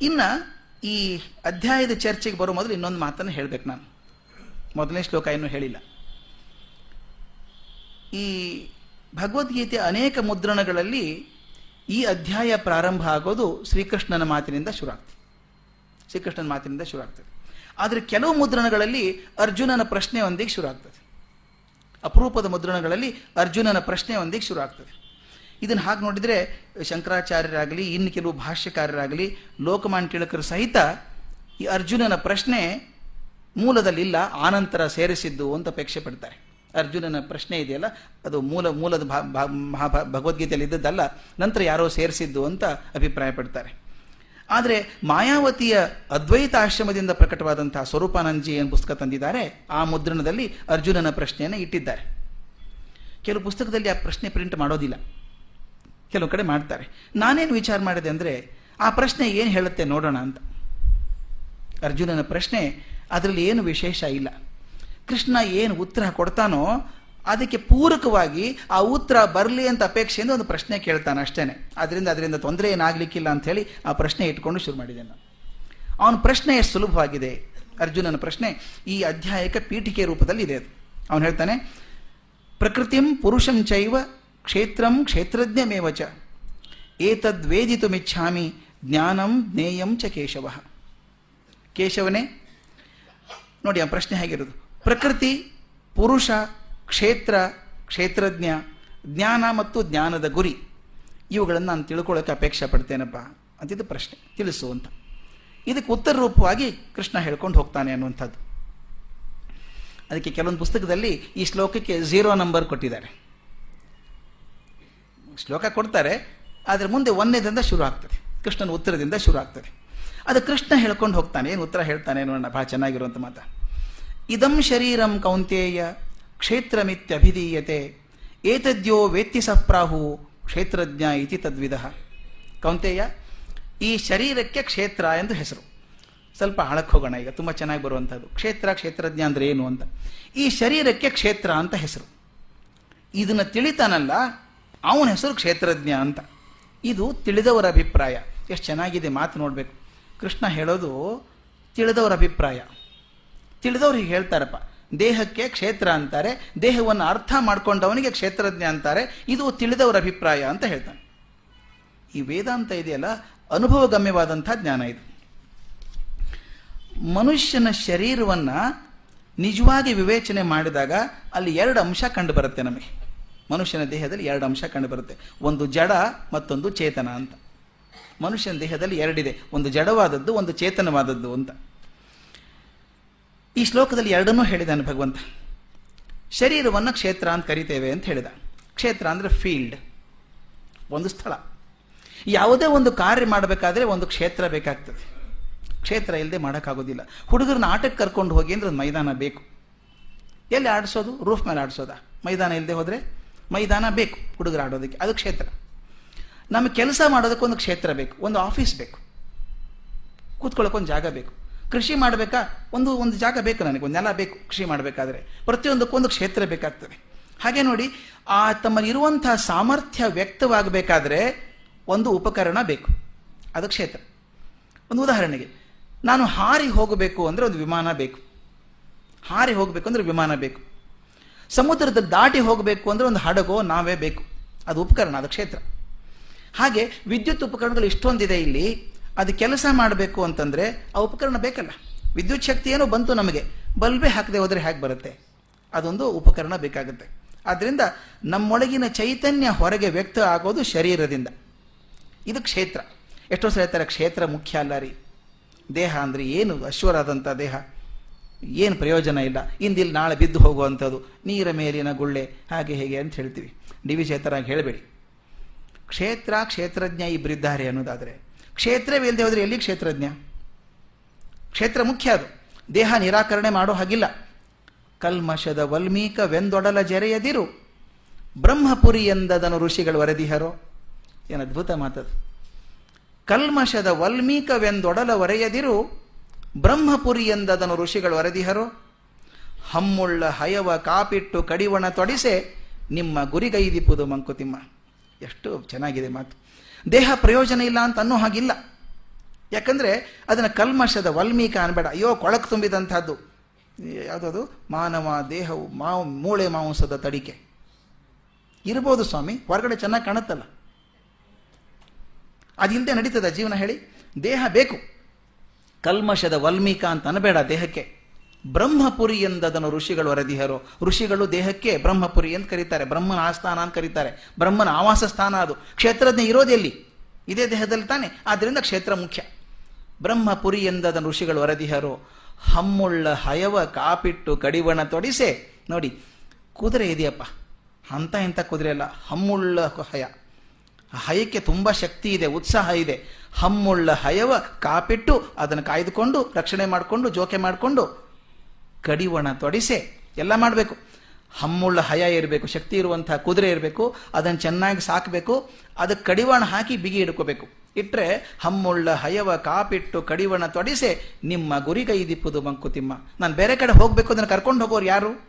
ಇನ್ನು ಈ ಅಧ್ಯಾಯದ ಚರ್ಚೆಗೆ ಬರೋ ಮೊದಲು ಇನ್ನೊಂದು ಮಾತನ್ನು ಹೇಳಬೇಕು ನಾನು. ಮೊದಲನೇ ಶ್ಲೋಕ ಇನ್ನೂ ಹೇಳಿಲ್ಲ. ಈ ಭಗವದ್ಗೀತೆ ಅನೇಕ ಮುದ್ರಣಗಳಲ್ಲಿ ಈ ಅಧ್ಯಾಯ ಪ್ರಾರಂಭ ಆಗೋದು ಶ್ರೀಕೃಷ್ಣನ ಮಾತಿನಿಂದ ಶುರು ಆಗ್ತದೆ ಶ್ರೀಕೃಷ್ಣನ ಮಾತಿನಿಂದ ಶುರು ಆಗ್ತದೆ ಆದರೆ ಕೆಲವು ಮುದ್ರಣಗಳಲ್ಲಿ ಅರ್ಜುನನ ಪ್ರಶ್ನೆ ಒಂದಿಗೆ ಶುರು ಆಗ್ತದೆ ಅಪರೂಪದ ಮುದ್ರಣಗಳಲ್ಲಿ ಅರ್ಜುನನ ಪ್ರಶ್ನೆ ಒಂದಿಗೆ ಶುರು ಆಗ್ತದೆ ಇದನ್ನು ಹಾಗೆ ನೋಡಿದರೆ ಶಂಕರಾಚಾರ್ಯರಾಗಲಿ, ಇನ್ನು ಕೆಲವು ಭಾಷ್ಯಕಾರರಾಗಲಿ ಲೋಕಮಾನ್ ತಿಳಕರು ಸಹಿತ ಈ ಅರ್ಜುನನ ಪ್ರಶ್ನೆ ಮೂಲದಲ್ಲಿಲ್ಲ, ಆನಂತರ ಸೇರಿಸಿದ್ದು ಅಂತ ಅಪೇಕ್ಷೆ ಪಡ್ತಾರೆ. ಅರ್ಜುನನ ಪ್ರಶ್ನೆ ಇದೆಯಲ್ಲ, ಅದು ಮೂಲ, ಮೂಲದ ಭಾ- ಮಹಾ- ಭಗವದ್ಗೀತೆಯಲ್ಲಿ ಇದ್ದದ್ದಲ್ಲ, ನಂತರ ಯಾರೋ ಸೇರಿಸಿದ್ದು ಅಂತ ಅಭಿಪ್ರಾಯ ಪಡ್ತಾರೆ. ಆದರೆ ಮಾಯಾವತಿಯ ಅದ್ವೈತ ಆಶ್ರಮದಿಂದ ಪ್ರಕಟವಾದಂತಹ ಸ್ವರೂಪಾನಂದಜಿ ಏನು ಪುಸ್ತಕ ತಂದಿದ್ದಾರೆ, ಆ ಮುದ್ರಣದಲ್ಲಿ ಅರ್ಜುನನ ಪ್ರಶ್ನೆಯನ್ನು ಇಟ್ಟಿದ್ದಾರೆ. ಕೆಲವು ಪುಸ್ತಕದಲ್ಲಿ ಆ ಪ್ರಶ್ನೆ ಪ್ರಿಂಟ್ ಮಾಡೋದಿಲ್ಲ. ಕೆಲವು ಕಡೆ ಮಾಡ್ತಾರೆ. ನಾನೇನು ವಿಚಾರ ಮಾಡಿದೆ ಅಂದರೆ, ಆ ಪ್ರಶ್ನೆ ಏನು ಹೇಳುತ್ತೆ ನೋಡೋಣ ಅಂತ. ಅರ್ಜುನನ ಪ್ರಶ್ನೆ, ಅದರಲ್ಲಿ ಏನು ವಿಶೇಷ ಇಲ್ಲ. ಕೃಷ್ಣ ಏನು ಉತ್ತರ ಕೊಡ್ತಾನೋ, ಅದಕ್ಕೆ ಪೂರಕವಾಗಿ ಆ ಉತ್ತರ ಬರಲಿ ಅಂತ ಅಪೇಕ್ಷೆಯಿಂದ ಒಂದು ಪ್ರಶ್ನೆ ಕೇಳ್ತಾನೆ ಅಷ್ಟೇನೆ. ಅದರಿಂದ ಅದರಿಂದ ತೊಂದರೆ ಏನಾಗಲಿಕ್ಕಿಲ್ಲ ಅಂತ ಹೇಳಿ ಆ ಪ್ರಶ್ನೆ ಇಟ್ಕೊಂಡು ಶುರು ಮಾಡಿದೆ ನಾನು. ಅವನ ಪ್ರಶ್ನೆ ಎಷ್ಟು ಸುಲಭವಾಗಿದೆ? ಅರ್ಜುನನ ಪ್ರಶ್ನೆ ಈ ಅಧ್ಯಾಯಕ ಪೀಠಿಕೆ ರೂಪದಲ್ಲಿ ಇದೆ ಅದು. ಅವನು ಹೇಳ್ತಾನೆ, ಪ್ರಕೃತಿಂ ಪುರುಷಂ ಚೈವ ಕ್ಷೇತ್ರಂ ಕ್ಷೇತ್ರಜ್ಞಮೇವ ಚ. ಏತದ್ವೇದಿತುಮಿಚ್ಛಾಮಿ ಜ್ಞಾನಂ ಜ್ಞೇಯಂ ಚ ಕೇಶವ. ಕೇಶವನೇ, ನೋಡಿ ಆ ಪ್ರಶ್ನೆ ಹೇಗಿರೋದು ಪ್ರಕೃತಿ, ಪುರುಷ, ಕ್ಷೇತ್ರ, ಕ್ಷೇತ್ರಜ್ಞ, ಜ್ಞಾನ ಮತ್ತು ಜ್ಞಾನದ ಗುರಿ. ಇವುಗಳನ್ನು ನಾನು ತಿಳ್ಕೊಳ್ಳೋಕೆ ಅಪೇಕ್ಷೆ ಪಡ್ತೇನಪ್ಪ ಅಂತಿದ್ದು ಪ್ರಶ್ನೆ. ತಿಳಿಸು ಅಂತ. ಇದಕ್ಕೆ ಉತ್ತರ ರೂಪವಾಗಿ ಕೃಷ್ಣ ಹೇಳ್ಕೊಂಡು ಹೋಗ್ತಾನೆ ಅನ್ನುವಂಥದ್ದು. ಅದಕ್ಕೆ ಕೆಲವೊಂದು ಪುಸ್ತಕದಲ್ಲಿ ಈ ಶ್ಲೋಕಕ್ಕೆ ಝೀರೋ ನಂಬರ್ ಕೊಟ್ಟಿದ್ದಾರೆ. ಶ್ಲೋಕ ಕೊಡ್ತಾರೆ, ಆದರೆ ಮುಂದೆ ಒಂದನೇದಿಂದ ಶುರು ಆಗ್ತದೆ. ಕೃಷ್ಣನ ಉತ್ತರದಿಂದ ಶುರು ಆಗ್ತದೆ. ಅದು ಕೃಷ್ಣ ಹೇಳ್ಕೊಂಡು ಹೋಗ್ತಾನೆ. ಏನು ಉತ್ತರ ಹೇಳ್ತಾನೆ ನೋಡೋಣ ಭಾಳ ಚೆನ್ನಾಗಿರುವಂಥ ಮಾತ. ಇದಂ ಶರೀರಂ ಕೌಂತೇಯ ಕ್ಷೇತ್ರಮಿತ್ಯಭಿಧೀಯತೆ, ಏತದ್ಯೋ ವೇತ್ತಿ ಸಪ್ರಾಹು ಕ್ಷೇತ್ರಜ್ಞ ಇತಿ ತದ್ವಿಧ ಕೌಂತೇಯ, ಈ ಶರೀರಕ್ಕೆ ಕ್ಷೇತ್ರ ಎಂದು ಹೆಸರು. ಸ್ವಲ್ಪ ಆಳಕ್ಕೆ ಹೋಗೋಣ ಈಗ, ತುಂಬ ಚೆನ್ನಾಗಿ ಬರುವಂಥದ್ದು ಕ್ಷೇತ್ರ, ಕ್ಷೇತ್ರಜ್ಞ ಅಂದ್ರೆ ಏನು ಅಂತ. ಈ ಶರೀರಕ್ಕೆ ಕ್ಷೇತ್ರ ಅಂತ ಹೆಸರು. ಇದನ್ನು ತಿಳಿತಾನಲ್ಲ ಅವನ ಹೆಸರು ಕ್ಷೇತ್ರಜ್ಞ ಅಂತ. ಇದು ತಿಳಿದವರ ಅಭಿಪ್ರಾಯ. ಎಷ್ಟು ಚೆನ್ನಾಗಿದೆ ಮಾತು ನೋಡಬೇಕು. ಕೃಷ್ಣ ಹೇಳೋದು ತಿಳಿದವರ ಅಭಿಪ್ರಾಯ. ತಿಳಿದವ್ರು ಹೀಗೆ ಹೇಳ್ತಾರಪ್ಪ. ದೇಹಕ್ಕೆ ಕ್ಷೇತ್ರ ಅಂತಾರೆ, ದೇಹವನ್ನು ಅರ್ಥ ಮಾಡ್ಕೊಂಡವನಿಗೆ ಕ್ಷೇತ್ರಜ್ಞ ಅಂತಾರೆ, ಇದು ತಿಳಿದವರ ಅಭಿಪ್ರಾಯ ಅಂತ ಹೇಳ್ತಾನೆ. ಈ ವೇದಾಂತ ಇದೆಯಲ್ಲ, ಅನುಭವಗಮ್ಯವಾದಂಥ ಜ್ಞಾನ ಇದು. ಮನುಷ್ಯನ ಶರೀರವನ್ನು ನಿಜವಾಗಿ ವಿವೇಚನೆ ಮಾಡಿದಾಗ ಅಲ್ಲಿ ಎರಡು ಅಂಶ ಕಂಡುಬರುತ್ತೆ ನಮಗೆ. ಮನುಷ್ಯನ ದೇಹದಲ್ಲಿ ಎರಡು ಅಂಶ ಕಂಡುಬರುತ್ತೆ. ಒಂದು ಜಡ ಮತ್ತೊಂದು ಚೇತನ ಅಂತ. ಮನುಷ್ಯನ ದೇಹದಲ್ಲಿ ಎರಡಿದೆ. ಒಂದು ಜಡವಾದದ್ದು, ಒಂದು ಚೇತನವಾದದ್ದು ಅಂತ. ಈ ಶ್ಲೋಕದಲ್ಲಿ ಎರಡನ್ನೂ ಹೇಳಿದಾನೆ ಭಗವಂತ. ಶರೀರವನ್ನು ಕ್ಷೇತ್ರ ಅಂತ ಕರಿತೇವೆ ಅಂತ ಹೇಳಿದ. ಕ್ಷೇತ್ರ ಅಂದರೆ ಫೀಲ್ಡ್. ಒಂದು ಸ್ಥಳ. ಯಾವುದೇ ಒಂದು ಕಾರ್ಯ ಮಾಡಬೇಕಾದ್ರೆ ಒಂದು ಕ್ಷೇತ್ರ ಬೇಕಾಗ್ತದೆ. ಕ್ಷೇತ್ರ ಇಲ್ಲದೆ ಮಾಡೋಕ್ಕಾಗೋದಿಲ್ಲ. ಹುಡುಗರನ್ನ ಆಟಕ್ಕೆ ಕರ್ಕೊಂಡು ಹೋಗಿ ಅಂದ್ರೆ ಒಂದು ಮೈದಾನ ಬೇಕು. ಎಲ್ಲಿ ಆಡಿಸೋದು? ರೂಫ್ ಮೇಲೆ ಆಡಿಸೋದಾ? ಮೈದಾನ ಇಲ್ಲದೆ ಹೋದರೆ? ಮೈದಾನ ಬೇಕು ಹುಡುಗರು ಆಡೋದಕ್ಕೆ ಅದು ಕ್ಷೇತ್ರ. ನಮಗೆ ಕೆಲಸ ಮಾಡೋದಕ್ಕೆ ಒಂದು ಕ್ಷೇತ್ರ ಬೇಕು, ಒಂದು ಆಫೀಸ್ ಬೇಕು. ಕೂತ್ಕೊಳ್ಳೋಕೆ ಒಂದು ಜಾಗ ಬೇಕು. ಕೃಷಿ ಮಾಡಬೇಕಾ? ಒಂದು ಒಂದು ಜಾಗ ಬೇಕು ನನಗೆ, ಒಂದು ನೆಲ ಬೇಕು ಕೃಷಿ ಮಾಡಬೇಕಾದ್ರೆ. ಪ್ರತಿಯೊಂದಕ್ಕೊಂದು ಕ್ಷೇತ್ರ ಬೇಕಾಗ್ತದೆ. ಹಾಗೆ ನೋಡಿ, ಆ ತಮ್ಮಲ್ಲಿರುವಂತಹ ಸಾಮರ್ಥ್ಯ ವ್ಯಕ್ತವಾಗಬೇಕಾದ್ರೆ ಒಂದು ಉಪಕರಣ ಬೇಕು. ಅದು ಕ್ಷೇತ್ರ. ಒಂದು ಉದಾಹರಣೆಗೆ, ನಾನು ಹಾರಿ ಹೋಗಬೇಕು ಅಂದರೆ ಒಂದು ವಿಮಾನ ಬೇಕು. ಹಾರಿ ಹೋಗಬೇಕು ಅಂದರೆ ವಿಮಾನ ಬೇಕು. ಸಮುದ್ರದ ದಾಟಿ ಹೋಗಬೇಕು ಅಂದರೆ ಒಂದು ಹಡಗೋ ನಾವೇ ಬೇಕು. ಅದು ಉಪಕರಣ, ಅದು ಕ್ಷೇತ್ರ. ಹಾಗೆ ವಿದ್ಯುತ್ ಉಪಕರಣಗಳು ಇಷ್ಟೊಂದಿದೆ ಇಲ್ಲಿ. ಅದು ಕೆಲಸ ಮಾಡಬೇಕು ಅಂತಂದರೆ ಆ ಉಪಕರಣ ಬೇಕಲ್ಲ. ವಿದ್ಯುತ್ ಶಕ್ತಿ ಏನೋ ಬಂತು ನಮಗೆ. ಬಲ್ಬೆ ಹಾಕದೆ ಹೋದರೆ ಹೇಗೆ ಬರುತ್ತೆ? ಅದೊಂದು ಉಪಕರಣ ಬೇಕಾಗುತ್ತೆ. ಆದ್ದರಿಂದ ನಮ್ಮೊಳಗಿನ ಚೈತನ್ಯ ಹೊರಗೆ ವ್ಯಕ್ತ ಆಗೋದು ಶರೀರದಿಂದ. ಇದು ಕ್ಷೇತ್ರ. ಎಷ್ಟೋ ಸಲ ಹೇಳ್ತಾರೆ, ಕ್ಷೇತ್ರ ಮುಖ್ಯ ಅಲ್ಲ ರೀ. ದೇಹ ಅಂದರೆ ಏನು? ಅಶ್ವರಾದಂಥ ದೇಹ. ಏನು ಪ್ರಯೋಜನ ಇಲ್ಲ. ಇಂದಿಲ್ಲಿ ನಾಳೆ ಬಿದ್ದು ಹೋಗುವಂಥದ್ದು, ನೀರ ಮೇಲಿನ ಗುಳ್ಳೆ, ಹಾಗೆ ಹೇಗೆ ಅಂತ ಹೇಳ್ತೀವಿ. ಡಿ ವಿ ಹೇಳಬೇಡಿ. ಕ್ಷೇತ್ರ, ಕ್ಷೇತ್ರಜ್ಞ ಇಬ್ಬರಿದ್ದಾರೆ ಅನ್ನೋದಾದರೆ ಕ್ಷೇತ್ರವಿಲ್ಲದೆ ಹೋದರೆ ಎಲ್ಲಿ ಕ್ಷೇತ್ರಜ್ಞ? ಕ್ಷೇತ್ರ ಮುಖ್ಯ ಅದು. ದೇಹ ನಿರಾಕರಣೆ ಮಾಡೋ ಹಾಗಿಲ್ಲ. ಕಲ್ಮಶದ ವಲ್ಮೀಕ ವೆಂದೊಡಲ ಜರೆಯದಿರು. ಬ್ರಹ್ಮಪುರಿ ಎಂದದನು ಋಷಿಗಳು ವರದಿಹರೋ. ಏನು ಅದ್ಭುತ ಮಾತದು. ಕಲ್ಮಶದ ವಲ್ಮೀಕವೆಂದೊಡಲ ಒರೆಯದಿರು ಬ್ರಹ್ಮಪುರಿ ಎಂದದನು ಋಷಿಗಳು ವರದಿಹರು, ಹಮ್ಮುಳ್ಳ ಹಯವ ಕಾಪಿಟ್ಟು ಕಡಿವಣ ತೊಡಿಸೆ, ನಿಮ್ಮ ಗುರಿಗೈದಿಪ್ಪುದು ಮಂಕುತಿಮ್ಮ. ಎಷ್ಟು ಚೆನ್ನಾಗಿದೆ ಮಾತು. ದೇಹ ಪ್ರಯೋಜನ ಇಲ್ಲ ಅಂತ ಅನ್ನೋ ಹಾಗಿಲ್ಲ. ಯಾಕಂದರೆ ಅದನ್ನು ಕಲ್ಮಶದ ವಲ್ಮೀಕ ಅನ್ಬೇಡ. ಅಯ್ಯೋ, ಕೊಳಕು ತುಂಬಿದಂಥದ್ದು. ಯಾವುದದು? ಮಾನವ ದೇಹವು, ಮಾವು, ಮೂಳೆ ಮಾಂಸದ ತಡಿಕೆ. ಇರ್ಬೋದು ಸ್ವಾಮಿ, ಹೊರಗಡೆ ಚೆನ್ನಾಗಿ ಕಾಣುತ್ತಲ್ಲ. ಅದಿಲ್ಲದೆ ನಡೀತದ ಜೀವನ ಹೇಳಿ. ದೇಹ ಬೇಕು. ಕಲ್ಮಶದ ವಲ್ಮೀಕ ಅಂತ ಅನಬೇಡ ದೇಹಕ್ಕೆ. ಬ್ರಹ್ಮಪುರಿ ಎಂದದನ್ನು ಋಷಿಗಳು ವರದಿಹರು. ಋಷಿಗಳು ದೇಹಕ್ಕೆ ಬ್ರಹ್ಮಪುರಿ ಅಂತ ಕರೀತಾರೆ. ಬ್ರಹ್ಮನ ಆಸ್ಥಾನ ಅಂತ ಕರೀತಾರೆ. ಬ್ರಹ್ಮನ ಆವಾಸ ಸ್ಥಾನ ಅದು. ಕ್ಷೇತ್ರಜ್ಞ ಇರೋದೆಲ್ಲಿ ಇದೇ ದೇಹದಲ್ಲಿ ತಾನೆ. ಆದ್ದರಿಂದ ಕ್ಷೇತ್ರ ಮುಖ್ಯ. ಬ್ರಹ್ಮಪುರಿ ಎಂದದನ್ನು ಋಷಿಗಳು ವರದಿಹರು. ಹಮ್ಮುಳ್ಳ ಹಯವ ಕಾಪಿಟ್ಟು ಕಡಿವಣ ತೊಡಿಸೆ. ನೋಡಿ, ಕುದುರೆ ಇದೆಯಪ್ಪ. ಅಂತ ಇಂಥ ಕುದುರೆ ಅಲ್ಲ. ಹಮ್ಮುಳ್ಳ ಹಯ. ಹಯಕ್ಕೆ ತುಂಬ ಶಕ್ತಿ ಇದೆ, ಉತ್ಸಾಹ ಇದೆ. ಹಮ್ಮುಳ್ಳ ಹಯವ ಕಾಪಿಟ್ಟು ಅದನ್ನು ಕಾಯ್ದುಕೊಂಡು, ರಕ್ಷಣೆ ಮಾಡಿಕೊಂಡು, ಜೋಕೆ ಮಾಡಿಕೊಂಡು ಕಡಿವಣ ತೊಡಿಸೆ, ಎಲ್ಲ ಮಾಡಬೇಕು. ಹಮ್ಮುಳ್ಳ ಹಯ ಇರಬೇಕು, ಶಕ್ತಿ ಇರುವಂತಹ ಕುದುರೆ ಇರಬೇಕು, ಅದನ್ನು ಚೆನ್ನಾಗಿ ಸಾಕಬೇಕು, ಅದಕ್ಕೆ ಕಡಿವಾಣ ಹಾಕಿ ಬಿಗಿ ಹಿಡ್ಕೋಬೇಕು. ಇಟ್ಟರೆ ಹಮ್ಮುಳ್ಳ ಹಯವ ಕಾಪಿಟ್ಟು ಕಡಿವಣ ತೊಡಿಸೆ, ನಿಮ್ಮ ಗುರಿ ಗುರಿಗೈದಿಪ್ಪುದು ಮಂಕುತಿಮ್ಮ. ನಾನು ಬೇರೆ ಕಡೆ ಹೋಗಬೇಕು ಅದನ್ನು ಕರ್ಕೊಂಡು ಹೋಗೋರು ಯಾರು?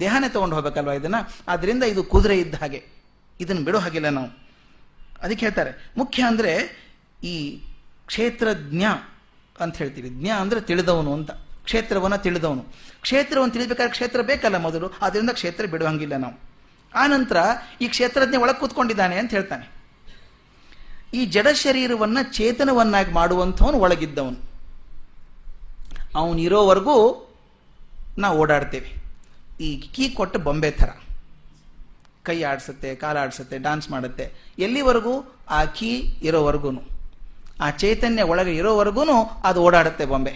ದೇಹನೇ ತೊಗೊಂಡು ಹೋಗ್ಬೇಕಲ್ವಾ ಇದನ್ನು? ಆದ್ದರಿಂದ ಇದು ಕುದುರೆ ಇದ್ದ ಹಾಗೆ. ಇದನ್ನು ಬಿಡೋ ಹಾಗಿಲ್ಲ ನಾವು. ಅದಕ್ಕೆ ಹೇಳ್ತಾರೆ. ಮುಖ್ಯ ಅಂದರೆ ಈ ಕ್ಷೇತ್ರಜ್ಞ ಅಂತ ಹೇಳ್ತೀವಿ. ಜ್ಞ ಅಂದರೆ ತಿಳಿದವನು ಅಂತ. ಕ್ಷೇತ್ರವನ್ನು ತಿಳಿದವನು. ಕ್ಷೇತ್ರವನ್ನು ತಿಳಿಬೇಕಾದ್ರೆ ಕ್ಷೇತ್ರ ಬೇಕಲ್ಲ ಮೊದಲು. ಅದರಿಂದ ಕ್ಷೇತ್ರ ಬಿಡುವಂಗಿಲ್ಲ ನಾವು. ಆನಂತರ ಈ ಕ್ಷೇತ್ರಜ್ಞ ಒಳಗೆ ಕೂತ್ಕೊಂಡಿದ್ದಾನೆ ಅಂತ ಹೇಳ್ತಾನೆ. ಈ ಜಡ ಶರೀರವನ್ನು ಚೇತನವನ್ನಾಗಿ ಮಾಡುವಂಥವನು ಒಳಗಿದ್ದವನು. ಅವನಿರೋವರೆಗೂ ನಾವು ಓಡಾಡ್ತೇವೆ. ಈ ಕೀ ಕೊಟ್ಟ ಬೊಂಬೆ ಥರ. ಕೈ ಆಡಿಸುತ್ತೆ, ಕಾಲ ಆಡಿಸುತ್ತೆ ಡಾನ್ಸ್ ಮಾಡುತ್ತೆ. ಎಲ್ಲಿವರೆಗೂ? ಆ ಕೀ ಇರೋವರೆಗೂ ಆ ಚೈತನ್ಯ ಒಳಗೆ ಇರೋವರೆಗೂ ಅದು ಓಡಾಡುತ್ತೆ ಬೊಂಬೆ.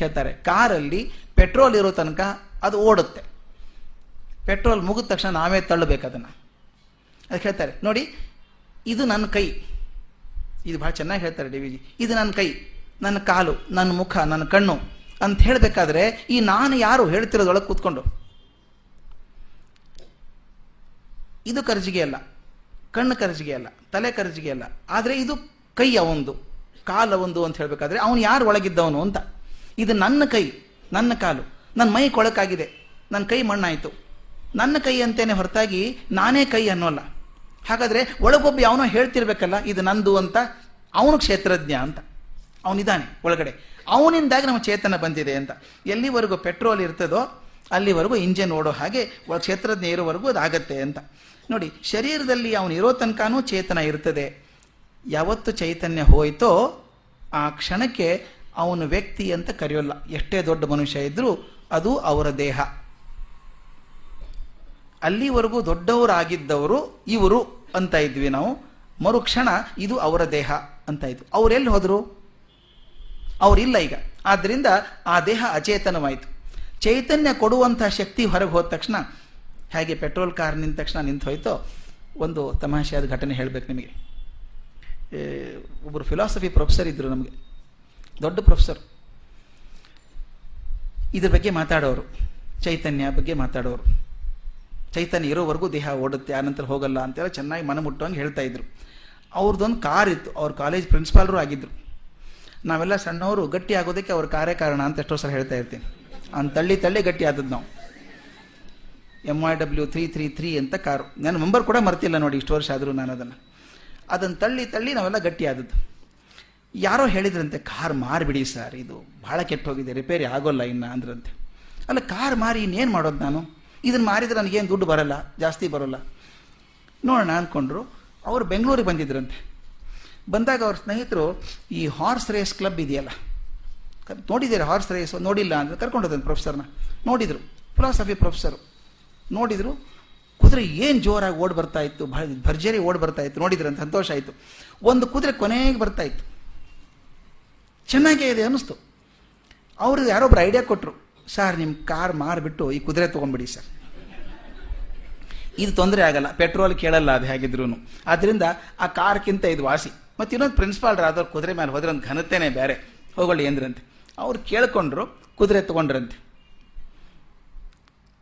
ಹೇಳ್ತಾರೆ ಕಾರಲ್ಲಿ ಪೆಟ್ರೋಲ್ ಇರೋ ತನಕ ಅದು ಓಡುತ್ತೆ. ಪೆಟ್ರೋಲ್ ಮುಗಿದ ತಕ್ಷಣ ನಾವೇ ತಳ್ಳಬೇಕು ಅದನ್ನು ಅದಕ್ಕೆ ಹೇಳ್ತಾರೆ ನೋಡಿ, ಇದು ನನ್ನ ಕೈ. ಇದು ಭಾಳ ಚೆನ್ನಾಗಿ ಹೇಳ್ತಾರೆ ಡಿ ವಿ ಜಿ. ಇದು ನನ್ನ ಕೈ, ನನ್ನ ಕಾಲು, ನನ್ನ ಮುಖ, ನನ್ನ ಕಣ್ಣು ಅಂತ ಹೇಳಬೇಕಾದ್ರೆ ಈ ನಾನು ಯಾರು ಹೇಳ್ತಿರೋದೊಳಗೆ ಕೂತ್ಕೊಂಡು ಇದು ಕರ್ಜಿಗೆ ಅಲ್ಲ, ಕಣ್ಣು ಕರ್ಜಿಗೆ ಅಲ್ಲ, ತಲೆ ಕರ್ಜಿಗೆ ಅಲ್ಲ. ಆದರೆ ಇದು ಕೈ ಅವಂದು ಕಾಲ ಒಂದು ಅಂತ ಹೇಳಬೇಕಾದ್ರೆ ಅವನು ಯಾರು ಒಳಗಿದ್ದವನು ಅಂತ. ಇದು ನನ್ನ ಕೈ, ನನ್ನ ಕಾಲು ನನ್ನ ಮೈ ಕೊಳಕಾಗಿದೆ ನನ್ನ ಕೈ ಮಣ್ಣಾಯಿತು. ನನ್ನ ಕೈ ಅಂತೇನೆ ಹೊರತಾಗಿ ನಾನೇ ಕೈ ಅನ್ನೋಲ್ಲ. ಹಾಗಾದರೆ ಒಳಗೊಬ್ಬ ಯಾವನೋ ಹೇಳ್ತಿರ್ಬೇಕಲ್ಲ, ಇದು ನಂದು ಅಂತ, ಅವನು ಕ್ಷೇತ್ರಜ್ಞ ಅಂತ. ಅವನಿದ್ದಾನೆ ಒಳಗಡೆ. ಅವನಿಂದಾಗಿ ನಮ್ಮ ಚೇತನ ಬಂದಿದೆ ಅಂತ. ಎಲ್ಲಿವರೆಗೂ ಪೆಟ್ರೋಲ್ ಇರ್ತದೋ, ಅಲ್ಲಿವರೆಗೂ ಇಂಜಿನ್ ಓಡೋ ಹಾಗೆ ಕ್ಷೇತ್ರಜ್ಞ ಇರೋವರೆಗೂ ಅದಾಗತ್ತೆ ಅಂತ. ನೋಡಿ, ಶರೀರದಲ್ಲಿ ಅವನು ಇರೋ ತನಕನೂ ಚೇತನ ಇರ್ತದೆ. ಯಾವತ್ತು ಚೈತನ್ಯ ಹೋಯ್ತೋ ಆ ಕ್ಷಣಕ್ಕೆ ಅವನು ವ್ಯಕ್ತಿ ಅಂತ ಕರೆಯೋಲ್ಲ. ಎಷ್ಟೇ ದೊಡ್ಡ ಮನುಷ್ಯ ಇದ್ರೂ ಅದು ಅವರ ದೇಹ. ಅಲ್ಲಿವರೆಗೂ ದೊಡ್ಡವರಾಗಿದ್ದವರು ಇವರು ಅಂತ ಇದ್ವಿ ನಾವು. ಮರುಕ್ಷಣ ಇದು ಅವರ ದೇಹ ಅಂತ ಇದ್ವು. ಅವರೆಲ್ಲಿ ಹೋದರು? ಅವರಿಲ್ಲ ಈಗ. ಆದ್ದರಿಂದ ಆ ದೇಹ ಅಚೇತನವಾಯಿತು. ಚೈತನ್ಯ ಕೊಡುವಂತಹ ಶಕ್ತಿ ಹೊರಗೆ ಹೋದ ತಕ್ಷಣ ಹೇಗೆ ಪೆಟ್ರೋಲ್ ಕಾರ್ ನಿಂತ ತಕ್ಷಣ ನಿಂತು ಹೋಯ್ತೋ, ಒಂದು ತಮಾಷೆಯಾದ ಘಟನೆ ಹೇಳಬೇಕು ನಿಮಗೆ. ಒಬ್ಬರು ಫಿಲಾಸಫಿ ಪ್ರೊಫೆಸರ್ ಇದ್ದರು ನಮಗೆ. ದೊಡ್ಡ ಪ್ರೊಫೆಸರ್ ಇದ್ರ ಬಗ್ಗೆ ಮಾತಾಡೋರು. ಚೈತನ್ಯ ಬಗ್ಗೆ ಮಾತಾಡೋರು. ಚೈತನ್ಯ ಇರೋವರೆಗೂ ದೇಹ ಓಡುತ್ತೆ ಆನಂತರ ಹೋಗಲ್ಲ ಅಂತೆಲ್ಲ ಚೆನ್ನಾಗಿ ಮನ ಮುಟ್ಟುವಂಗೆ ಹೇಳ್ತಾ ಇದ್ರು. ಅವ್ರದ್ದೊಂದು ಕಾರ್ ಇತ್ತು, ಅವ್ರ ಕಾಲೇಜ್ ಪ್ರಿನ್ಸಿಪಾಲರು ಆಗಿದ್ರು. ನಾವೆಲ್ಲ ಸಣ್ಣವರು ಗಟ್ಟಿ ಆಗೋದಕ್ಕೆ ಅವ್ರ ಕಾರ್ಯ ಕಾರಣ ಅಂತ ಎಷ್ಟೋ ಸಲ ಹೇಳ್ತಾ ಇರ್ತೀನಿ. ಅವ್ನು ತಳ್ಳಿ ತಳ್ಳಿ ಗಟ್ಟಿ ಆದದ್ದು ನಾವು. M I W three three three ಅಂತ ಕಾರು. ನನ್ನ ನಂಬರ್ ಕೂಡ ಮರ್ತಿಲ್ಲ ನೋಡಿ ಇಷ್ಟು ವರ್ಷ ಆದರೂ ನಾನು ಅದನ್ನು. ಅದನ್ನು ತಳ್ಳಿ ತಳ್ಳಿ ನಾವೆಲ್ಲ ಗಟ್ಟಿ ಆದದ್ದು. ಯಾರೋ ಹೇಳಿದ್ರಂತೆ, ಕಾರ್ ಮಾರಿಬಿಡಿ ಸರ್, ಇದು ಭಾಳ ಕೆಟ್ಟ ಹೋಗಿದೆ ರಿಪೇರಿ ಆಗೋಲ್ಲ ಇನ್ನು, ಅಂದ್ರಂತೆ. ಅಲ್ಲ, ಕಾರ್ ಮಾರಿ ಇನ್ನೇನು ಮಾಡೋದು ನಾನು? ಇದನ್ನು ಮಾರಿದ್ರೆ ನನಗೇನು ದುಡ್ಡು ಬರೋಲ್ಲ, ಜಾಸ್ತಿ ಬರೋಲ್ಲ. ನೋಡೋಣ ಅಂದ್ಕೊಂಡ್ರು ಅವರು ಬೆಂಗಳೂರಿಗೆ ಬಂದಿದ್ರಂತೆ. ಬಂದಾಗ ಅವ್ರ ಸ್ನೇಹಿತರು, ಈ ಹಾರ್ಸ್ ರೇಸ್ ಕ್ಲಬ್ ಇದೆಯಲ್ಲ? ನೋಡಿದ್ದೀರಾ ಹಾರ್ಸ್ ರೇಸ್ ನೋಡಿಲ್ಲ ಅಂದರೆ ಕರ್ಕೊಂಡೋದ್ರು ಪ್ರೊಫೆಸರ್ನ ನೋಡಿದರು. ಫಿಲಾಸಫಿ ಪ್ರೊಫೆಸರು ನೋಡಿದರು, ಕುದುರೆ ಏನು ಜೋರಾಗಿ ಓಡ್ ಬರ್ತಾ ಇತ್ತು ಭರ್ಜರಿ ಓಡ್ ಬರ್ತಾ ಇತ್ತು ನೋಡಿದ್ರಂತ ಸಂತೋಷ ಆಯಿತು. ಒಂದು ಕುದುರೆ ಕೊನೆಗೆ ಬರ್ತಾ ಇತ್ತು. ಚೆನ್ನಾಗೇ ಇದೆ ಅನ್ನಿಸ್ತು. ಅವರು ಯಾರೊಬ್ರು ಐಡಿಯಾ ಕೊಟ್ಟರು ಸರ್ ನಿಮ್ಮ ಕಾರ್ ಮಾರಿಬಿಟ್ಟು ಈ ಕುದುರೆ ತೊಗೊಂಡ್ಬಿಡಿ ಸರ್. ಇದು ತೊಂದರೆ ಆಗಲ್ಲ, ಪೆಟ್ರೋಲ್ ಕೇಳಲ್ಲ ಅದು ಹೇಗಿದ್ರು ಆದ್ದರಿಂದ ಆ ಕಾರ್ಕ್ಕಿಂತ ಇದು ವಾಸಿ. ಮತ್ತು ಇನ್ನೊಂದು ಪ್ರಿನ್ಸಿಪಾಲ್ ಆದವ್ರು ಕುದುರೆ ಮೇಲೆ ಹೋದ್ರೆ ಒಂದು ಘನತೆನೇ ಬೇರೆ. ಹೋಗಲಿ ಎಂದ್ರಂತೆ. ಅವ್ರು ಕೇಳ್ಕೊಂಡ್ರು, ಕುದುರೆ ತಗೊಂಡ್ರಂತೆ.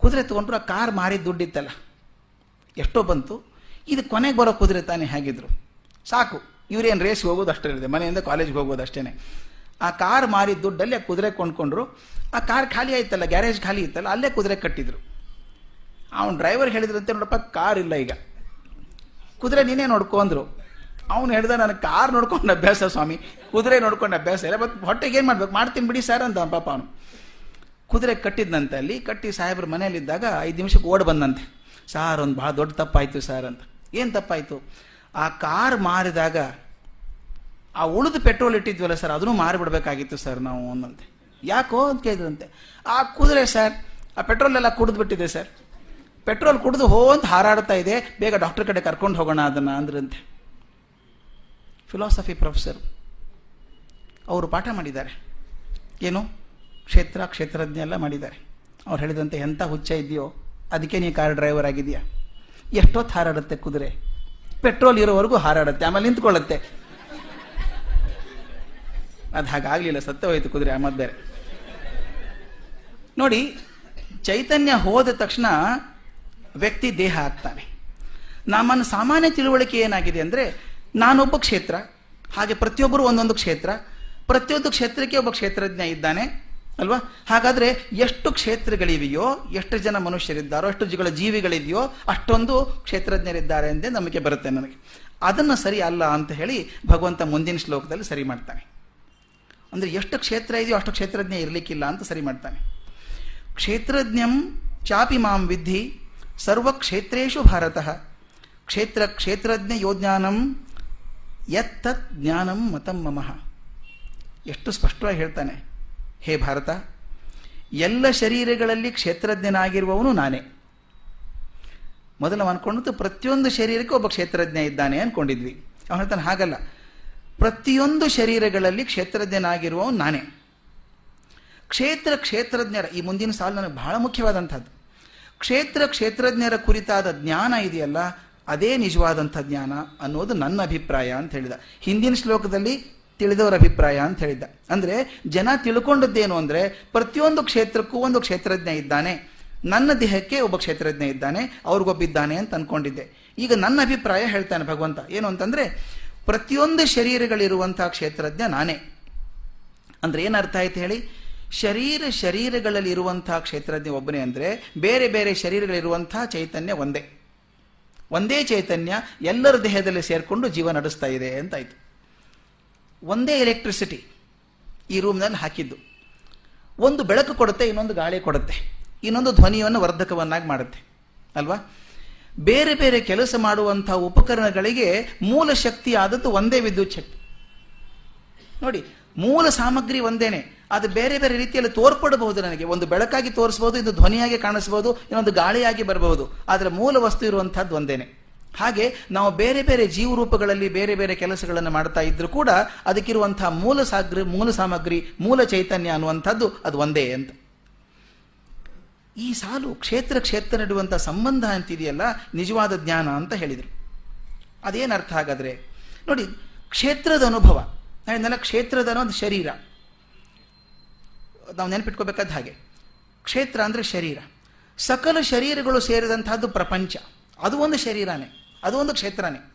ಕುದುರೆ ತಗೊಂಡ್ರು ಆ ಕಾರ್ ಮಾರಿದ ದುಡ್ಡಿತ್ತಲ್ಲ. ಎಷ್ಟೋ ಬಂತು. ಇದು ಕೊನೆಗೆ ಬರೋ ಕುದುರೆ ತಾನೇ ಹೇಗಿದ್ರು. ಸಾಕು. ಇವ್ರೇನು ರೇಸ್ ಹೋಗೋದು ಅಷ್ಟೇ ಇರುತ್ತೆ. ಮನೆಯಿಂದ ಕಾಲೇಜ್ಗೆ ಹೋಗೋದು ಅಷ್ಟೇ ಆ ಕಾರ್ ಮಾರಿದ ದುಡ್ಡಲ್ಲಿ ಆ ಕುದುರೆ ಕೊಂಡ್ಕೊಂಡ್ರು. ಆ ಕಾರ್ ಖಾಲಿ ಆಯ್ತಲ್ಲ, ಗ್ಯಾರೇಜ್ ಖಾಲಿ ಇತ್ತಲ್ಲ, ಅಲ್ಲೇ ಕುದುರೆ ಕಟ್ಟಿದ್ರು. ಅವನು ಡ್ರೈವರ್ ಹೇಳಿದ್ರಂತೆ, ನೋಡಪ್ಪ, ಕಾರ್ ಇಲ್ಲ ಈಗ. ಕುದುರೆ ನೀನೇ ನೋಡ್ಕೊಂಡ್ರು ಅವನು ಹೇಳ್ದ, ನನಗೆ ಕಾರ್ ನೋಡ್ಕೊಂಡು ಅಭ್ಯಾಸ ಸ್ವಾಮಿ. ಕುದುರೆ ನೋಡ್ಕೊಂಡು ಅಭ್ಯಾಸ ಇಲ್ಲ, ಬಟ್ ಹೊಟ್ಟೆಗೆ ಏನು ಮಾಡ್ಬೇಕು? ಮಾಡ್ತೀನಿ ಬಿಡಿ ಸರ್ ಅಂತ ಪಾಪ ಅವನು. ಕುದುರೆ ಕಟ್ಟಿದ್ನಂತೆ ಅಲ್ಲಿ. ಕಟ್ಟಿ ಸಾಹೇಬ್ರ ಮನೆಯಲ್ಲಿದ್ದಾಗ ಐದು ನಿಮಿಷಕ್ಕೆ ಓಡ್ ಬಂದಂತೆ. ಸಾರ್, ಒಂದು ಭಾಳ ದೊಡ್ಡ ತಪ್ಪಾಯಿತು ಸರ್ ಅಂತ. ಏನು ತಪ್ಪಾಯಿತು? ಆ ಕಾರ್ ಮಾರಿದಾಗ, ಆ ಉಳಿದು ಪೆಟ್ರೋಲ್ ಇಟ್ಟಿದ್ವಲ್ಲ ಸರ್, ಅದನ್ನು ಮಾರಿಬಿಡ್ಬೇಕಾಗಿತ್ತು ಸರ್ ನಾವು ಅಂದಂತೆ ಯಾಕೋ ಅಂತ ಕೇಳಿದ್ರಂತೆ. ಆ ಕುದುರೆ ಸರ್, ಆ ಪೆಟ್ರೋಲ್ ಎಲ್ಲ ಕುಡಿದು ಬಿಟ್ಟಿದೆ ಸರ್. ಪೆಟ್ರೋಲ್ ಕುಡಿದು ಹೋ ಅಂತ ಹಾರಾಡ್ತಾ ಇದೆ. ಬೇಗ ಡಾಕ್ಟರ್ ಕಡೆ ಕರ್ಕೊಂಡು ಹೋಗೋಣ ಅದನ್ನು ಅಂದ್ರಂತೆ. ಫಿಲಾಸಫಿ ಪ್ರೊಫೆಸರ್ ಅವರು ಪಾಠ ಮಾಡಿದ್ದಾರೆ. ಏನು? ಕ್ಷೇತ್ರ, ಕ್ಷೇತ್ರಜ್ಞ ಎಲ್ಲ ಮಾಡಿದ್ದಾರೆ. ಅವ್ರು ಹೇಳಿದಂತೆ ಎಂಥ ಹುಚ್ಚ ಇದೆಯೋ, ಅದಕ್ಕೆ ನೀ ಕಾರ್ ಡ್ರೈವರ್ ಆಗಿದೆಯಾ ಎಷ್ಟೊತ್ತು ಹಾರಾಡುತ್ತೆ ಕುದುರೆ? ಪೆಟ್ರೋಲ್ ಇರೋವರೆಗೂ ಹಾರಾಡುತ್ತೆ, ಆಮೇಲೆ ನಿಂತ್ಕೊಳ್ಳುತ್ತೆ. ಅದು ಹಾಗಾಗಲಿಲ್ಲ ಸತ್ಯ ಹೋಯ್ತು ಕುದುರೆ ಆಮದ್ ಬೇರೆ ನೋಡಿ, ಚೈತನ್ಯ ಹೋದ ತಕ್ಷಣ ವ್ಯಕ್ತಿ ದೇಹ ಆಗ್ತಾನೆ ನಮ್ಮನ್ನು ಸಾಮಾನ್ಯ ತಿಳುವಳಿಕೆ ಏನಾಗಿದೆ ಅಂದರೆ, ನಾನೊಬ್ಬ ಕ್ಷೇತ್ರ, ಹಾಗೆ ಪ್ರತಿಯೊಬ್ಬರು ಒಂದೊಂದು ಕ್ಷೇತ್ರ, ಪ್ರತಿಯೊಂದು ಕ್ಷೇತ್ರಕ್ಕೆ ಒಬ್ಬ ಕ್ಷೇತ್ರಜ್ಞ ಇದ್ದಾನೆ. ಅಲ್ವಾ? ಹಾಗಾದ್ರೆ ಎಷ್ಟು ಕ್ಷೇತ್ರಗಳಿವೆಯೋ, ಎಷ್ಟು ಜನ ಮನುಷ್ಯರಿದ್ದಾರೋ, ಎಷ್ಟು ಜಿಗಳ ಜೀವಿಗಳಿದೆಯೋ, ಅಷ್ಟೊಂದು ಕ್ಷೇತ್ರಜ್ಞರಿದ್ದಾರೆ ಎಂದೇ ನಮಗೆ ಬರುತ್ತೆ ನನಗೆ. ಅದನ್ನು ಸರಿ ಅಲ್ಲ ಅಂತ ಹೇಳಿ ಭಗವಂತ ಮುಂದಿನ ಶ್ಲೋಕದಲ್ಲಿ ಸರಿ ಮಾಡ್ತಾನೆ. ಅಂದರೆ ಎಷ್ಟು ಕ್ಷೇತ್ರ ಇದೆಯೋ ಅಷ್ಟು ಕ್ಷೇತ್ರಜ್ಞ ಇರಲಿಕ್ಕಿಲ್ಲ ಅಂತ ಸರಿ ಮಾಡ್ತಾನೆ. ಕ್ಷೇತ್ರಜ್ಞಂ ಚಾಪಿ ಮಾಂ ವಿಧಿ ಸರ್ವ ಕ್ಷೇತ್ರೇಶು ಭಾರತಃ. ಕ್ಷೇತ್ರ ಕ್ಷೇತ್ರಜ್ಞ ಯೋಜ್ಞಾನಂ ಯತ್ತತ್ ಜ್ಞಾನಂ ಮತಂ ಮಮಃ. ಎಷ್ಟು ಸ್ಪಷ್ಟವಾಗಿ ಹೇಳ್ತಾನೆ. ಹೇ ಭಾರತ, ಎಲ್ಲ ಶರೀರಗಳಲ್ಲಿ ಕ್ಷೇತ್ರಜ್ಞನಾಗಿರುವವನು ನಾನೇ. ಮೊದಲು ನಾವು ಅನ್ಕೊಂಡದ್ದು ಪ್ರತಿಯೊಂದು ಶರೀರಕ್ಕೆ ಒಬ್ಬ ಕ್ಷೇತ್ರಜ್ಞ ಇದ್ದಾನೆ ಅನ್ಕೊಂಡಿದ್ವಿ. ಅವನು ಹೇಳ್ತಾನೆ, ಹಾಗಲ್ಲ. ಪ್ರತಿಯೊಂದು ಶರೀರಗಳಲ್ಲಿ ಕ್ಷೇತ್ರಜ್ಞನಾಗಿರುವವನು ನಾನೇ. ಕ್ಷೇತ್ರ ಕ್ಷೇತ್ರಜ್ಞರ, ಈ ಮುಂದಿನ ಸಾಲು ನನಗೆ ಬಹಳ ಮುಖ್ಯವಾದಂಥದ್ದು. ಕ್ಷೇತ್ರ ಕ್ಷೇತ್ರಜ್ಞರ ಕುರಿತಾದ ಜ್ಞಾನ ಇದೆಯಲ್ಲ, ಅದೇ ನಿಜವಾದಂಥ ಜ್ಞಾನ ಅನ್ನೋದು ನನ್ನ ಅಭಿಪ್ರಾಯ ಅಂತ ಹೇಳಿದ. ಹಿಂದಿನ ಶ್ಲೋಕದಲ್ಲಿ ತಿಳಿದವರ ಅಭಿಪ್ರಾಯ ಅಂತ ಹೇಳಿದ್ದ. ಅಂದರೆ ಜನ ತಿಳ್ಕೊಂಡದ್ದೇನು ಅಂದರೆ ಪ್ರತಿಯೊಂದು ಕ್ಷೇತ್ರಕ್ಕೂ ಒಂದು ಕ್ಷೇತ್ರಜ್ಞ ಇದ್ದಾನೆ. ನನ್ನ ದೇಹಕ್ಕೆ ಒಬ್ಬ ಕ್ಷೇತ್ರಜ್ಞ ಇದ್ದಾನೆ. ಅವ್ರಿಗೊಬ್ಬಿದ್ದಾನೆ ಅಂತ ಅನ್ಕೊಂಡಿದ್ದೆ. ಈಗ ನನ್ನ ಅಭಿಪ್ರಾಯ ಹೇಳ್ತಾನೆ ಭಗವಂತ. ಏನು ಅಂತಂದರೆ ಪ್ರತಿಯೊಂದು ಶರೀರಗಳಿರುವಂತಹ ಕ್ಷೇತ್ರಜ್ಞ ನಾನೇ. ಅಂದ್ರೆ ಏನರ್ಥ ಆಯ್ತು ಹೇಳಿ? ಶರೀರ ಶರೀರಗಳಲ್ಲಿ ಇರುವಂತಹ ಕ್ಷೇತ್ರಜ್ಞ ಒಬ್ಬನೇ ಅಂದರೆ ಬೇರೆ ಬೇರೆ ಶರೀರಗಳಿರುವಂತಹ ಚೈತನ್ಯ ಒಂದೇ. ಒಂದೇ ಚೈತನ್ಯ ಎಲ್ಲರ ದೇಹದಲ್ಲಿ ಸೇರಿಕೊಂಡು ಜೀವ ನಡೆಸ್ತಾ ಇದೆ ಒಂದೇ ಎಲೆಕ್ಟ್ರಿಸಿಟಿ ಈ ರೂಮ್ನಲ್ಲಿ ಹಾಕಿದ್ದು. ಒಂದು ಬೆಳಕು ಕೊಡುತ್ತೆ, ಇನ್ನೊಂದು ಗಾಳಿ ಕೊಡುತ್ತೆ. ಇನ್ನೊಂದು ಧ್ವನಿಯನ್ನು ವರ್ಧಕವನ್ನಾಗಿ ಮಾಡುತ್ತೆ. ಅಲ್ವಾ? ಬೇರೆ ಬೇರೆ ಕೆಲಸ ಮಾಡುವಂಥ ಉಪಕರಣಗಳಿಗೆ ಮೂಲ ಶಕ್ತಿ ಆದದ್ದು ಒಂದೇ ವಿದ್ಯುತ್ ಶಕ್ತಿ. ನೋಡಿ, ಮೂಲ ಸಾಮಗ್ರಿ ಒಂದೇನೆ ಅದು ಬೇರೆ ಬೇರೆ ರೀತಿಯಲ್ಲಿ ತೋರ್ಪಡಬಹುದು ನನಗೆ. ಒಂದು ಬೆಳಕಾಗಿ ತೋರಿಸಬಹುದು ಇದು ಧ್ವನಿಯಾಗಿ ಕಾಣಿಸಬಹುದು ಇನ್ನೊಂದು ಗಾಳಿಯಾಗಿ ಬರಬಹುದು. ಆದರೆ ಮೂಲ ವಸ್ತು ಇರುವಂತಹದ್ದು ಒಂದೇನೆ. ಹಾಗೆ ನಾವು ಬೇರೆ ಬೇರೆ ಜೀವರೂಪಗಳಲ್ಲಿ ಬೇರೆ ಬೇರೆ ಕೆಲಸಗಳನ್ನು ಮಾಡ್ತಾ ಇದ್ರು ಕೂಡ ಅದಕ್ಕಿರುವಂತಹ ಮೂಲ ಸಾಗ್ರಿ, ಮೂಲ ಸಾಮಗ್ರಿ, ಮೂಲ ಚೈತನ್ಯ ಅನ್ನುವಂಥದ್ದು ಅದು ಒಂದೇ ಅಂತ. ಈ ಸಾಲು ಕ್ಷೇತ್ರ ಕ್ಷೇತ್ರ ನಡುವಂಥ ಸಂಬಂಧ ಅಂತಿದೆಯಲ್ಲ, ನಿಜವಾದ ಜ್ಞಾನ ಅಂತ ಹೇಳಿದರು. ಅದೇನು ಅರ್ಥ ಹಾಗಾದ್ರೆ, ನೋಡಿ ಕ್ಷೇತ್ರದ ಅನುಭವ ಹೇಳಿದ್ನಲ್ಲ ಕ್ಷೇತ್ರದ ಅನ್ನೋದು ಶರೀರ. ನಾವು ನೆನಪಿಟ್ಕೋಬೇಕಾದ ಹಾಗೆ, ಕ್ಷೇತ್ರ ಅಂದರೆ ಶರೀರ. ಸಕಲ ಶರೀರಗಳು ಸೇರಿದಂಥದ್ದು ಪ್ರಪಂಚ. ಅದು ಒಂದು ಶರೀರನೇ. ಅದು ಒಂದು ಕ್ಷೇತ್ರನೇ.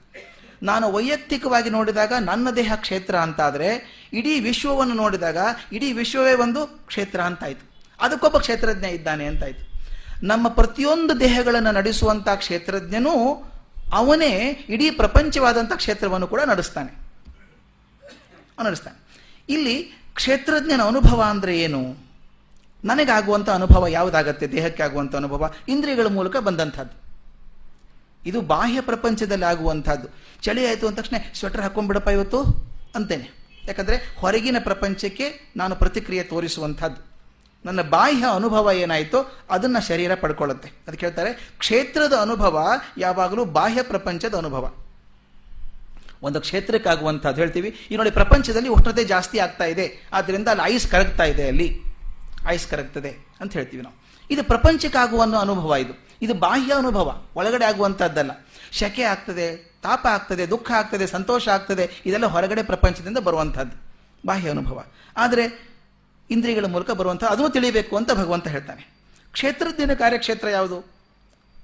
ನಾನು ವೈಯಕ್ತಿಕವಾಗಿ ನೋಡಿದಾಗ ನನ್ನ ದೇಹ ಕ್ಷೇತ್ರ ಅಂತಾದರೆ, ಇಡೀ ವಿಶ್ವವನ್ನು ನೋಡಿದಾಗ ಇಡೀ ವಿಶ್ವವೇ ಒಂದು ಕ್ಷೇತ್ರ ಅಂತಾಯಿತು. ಅದಕ್ಕೊಬ್ಬ ಕ್ಷೇತ್ರಜ್ಞ ಇದ್ದಾನೆ ಅಂತಾಯಿತು. ನಮ್ಮ ಪ್ರತಿಯೊಂದು ದೇಹಗಳನ್ನು ನಡೆಸುವಂಥ ಕ್ಷೇತ್ರಜ್ಞನೂ ಅವನೇ ಇಡೀ ಪ್ರಪಂಚವಾದಂಥ ಕ್ಷೇತ್ರವನ್ನು ಕೂಡ ನಡೆಸ್ತಾನೆ. ನಡೆಸ್ತಾನೆ. ಇಲ್ಲಿ ಕ್ಷೇತ್ರಜ್ಞನ ಅನುಭವ ಅಂದರೆ ಏನು? ನನಗಾಗುವಂಥ ಅನುಭವ ಯಾವುದಾಗತ್ತೆ? ದೇಹಕ್ಕೆ ಆಗುವಂಥ ಅನುಭವ, ಇಂದ್ರಿಯಗಳ ಮೂಲಕ ಬಂದಂಥದ್ದು. ಇದು ಬಾಹ್ಯ ಪ್ರಪಂಚದಲ್ಲಿ ಆಗುವಂಥದ್ದು ಚಳಿ ಆಯಿತು ಅಂದ ತಕ್ಷಣ, ಸ್ವೆಟರ್ ಹಾಕೊಂಡ್ಬಿಡಪ್ಪ ಇವತ್ತು? ಅಂತೇನೆ. ಯಾಕಂದರೆ ಹೊರಗಿನ ಪ್ರಪಂಚಕ್ಕೆ ನಾನು ಪ್ರತಿಕ್ರಿಯೆ ತೋರಿಸುವಂಥದ್ದು. ನನ್ನ ಬಾಹ್ಯ ಅನುಭವ ಏನಾಯಿತೋ ಅದನ್ನು ಶರೀರ ಪಡ್ಕೊಳ್ಳುತ್ತೆ. ಅದಕ್ಕೆ ಹೇಳ್ತಾರೆ, ಕ್ಷೇತ್ರದ ಅನುಭವ ಯಾವಾಗಲೂ ಬಾಹ್ಯ ಪ್ರಪಂಚದ ಅನುಭವ. ಒಂದು ಕ್ಷೇತ್ರಕ್ಕಾಗುವಂಥದ್ದು ಹೇಳ್ತೀವಿ. ಈ ನೋಡಿ ಪ್ರಪಂಚದಲ್ಲಿ ಉಷ್ಣತೆ ಜಾಸ್ತಿ ಆಗ್ತಾ ಇದೆ. ಆದ್ದರಿಂದ ಅಲ್ಲಿ ಐಸ್ ಕರಗ್ತಾ ಇದೆ ಅಲ್ಲಿ. ಐಸ್ ಕರಗ್ತದೆ ಅಂತ ಹೇಳ್ತೀವಿ ನಾವು. ಇದು ಪ್ರಪಂಚಕ್ಕಾಗುವ ಅನುಭವ ಇದು. ಇದು ಬಾಹ್ಯ ಅನುಭವ, ಒಳಗಡೆ ಆಗುವಂಥದ್ದಲ್ಲ ಶಕೆ ಆಗ್ತದೆ, ತಾಪ ಆಗ್ತದೆ, ದುಃಖ ಆಗ್ತದೆ, ಸಂತೋಷ ಆಗ್ತದೆ, ಇದೆಲ್ಲ ಹೊರಗಡೆ ಪ್ರಪಂಚದಿಂದ ಬರುವಂಥದ್ದು ಬಾಹ್ಯ ಅನುಭವ. ಆದರೆ ಇಂದ್ರಿಯಗಳ ಮೂಲಕ ಬರುವಂಥ ಅದು ತಿಳಿಬೇಕು ಅಂತ ಭಗವಂತ ಹೇಳ್ತಾನೆ. ಕ್ಷೇತ್ರಜ್ಞನ ಕಾರ್ಯಕ್ಷೇತ್ರ ಯಾವುದು?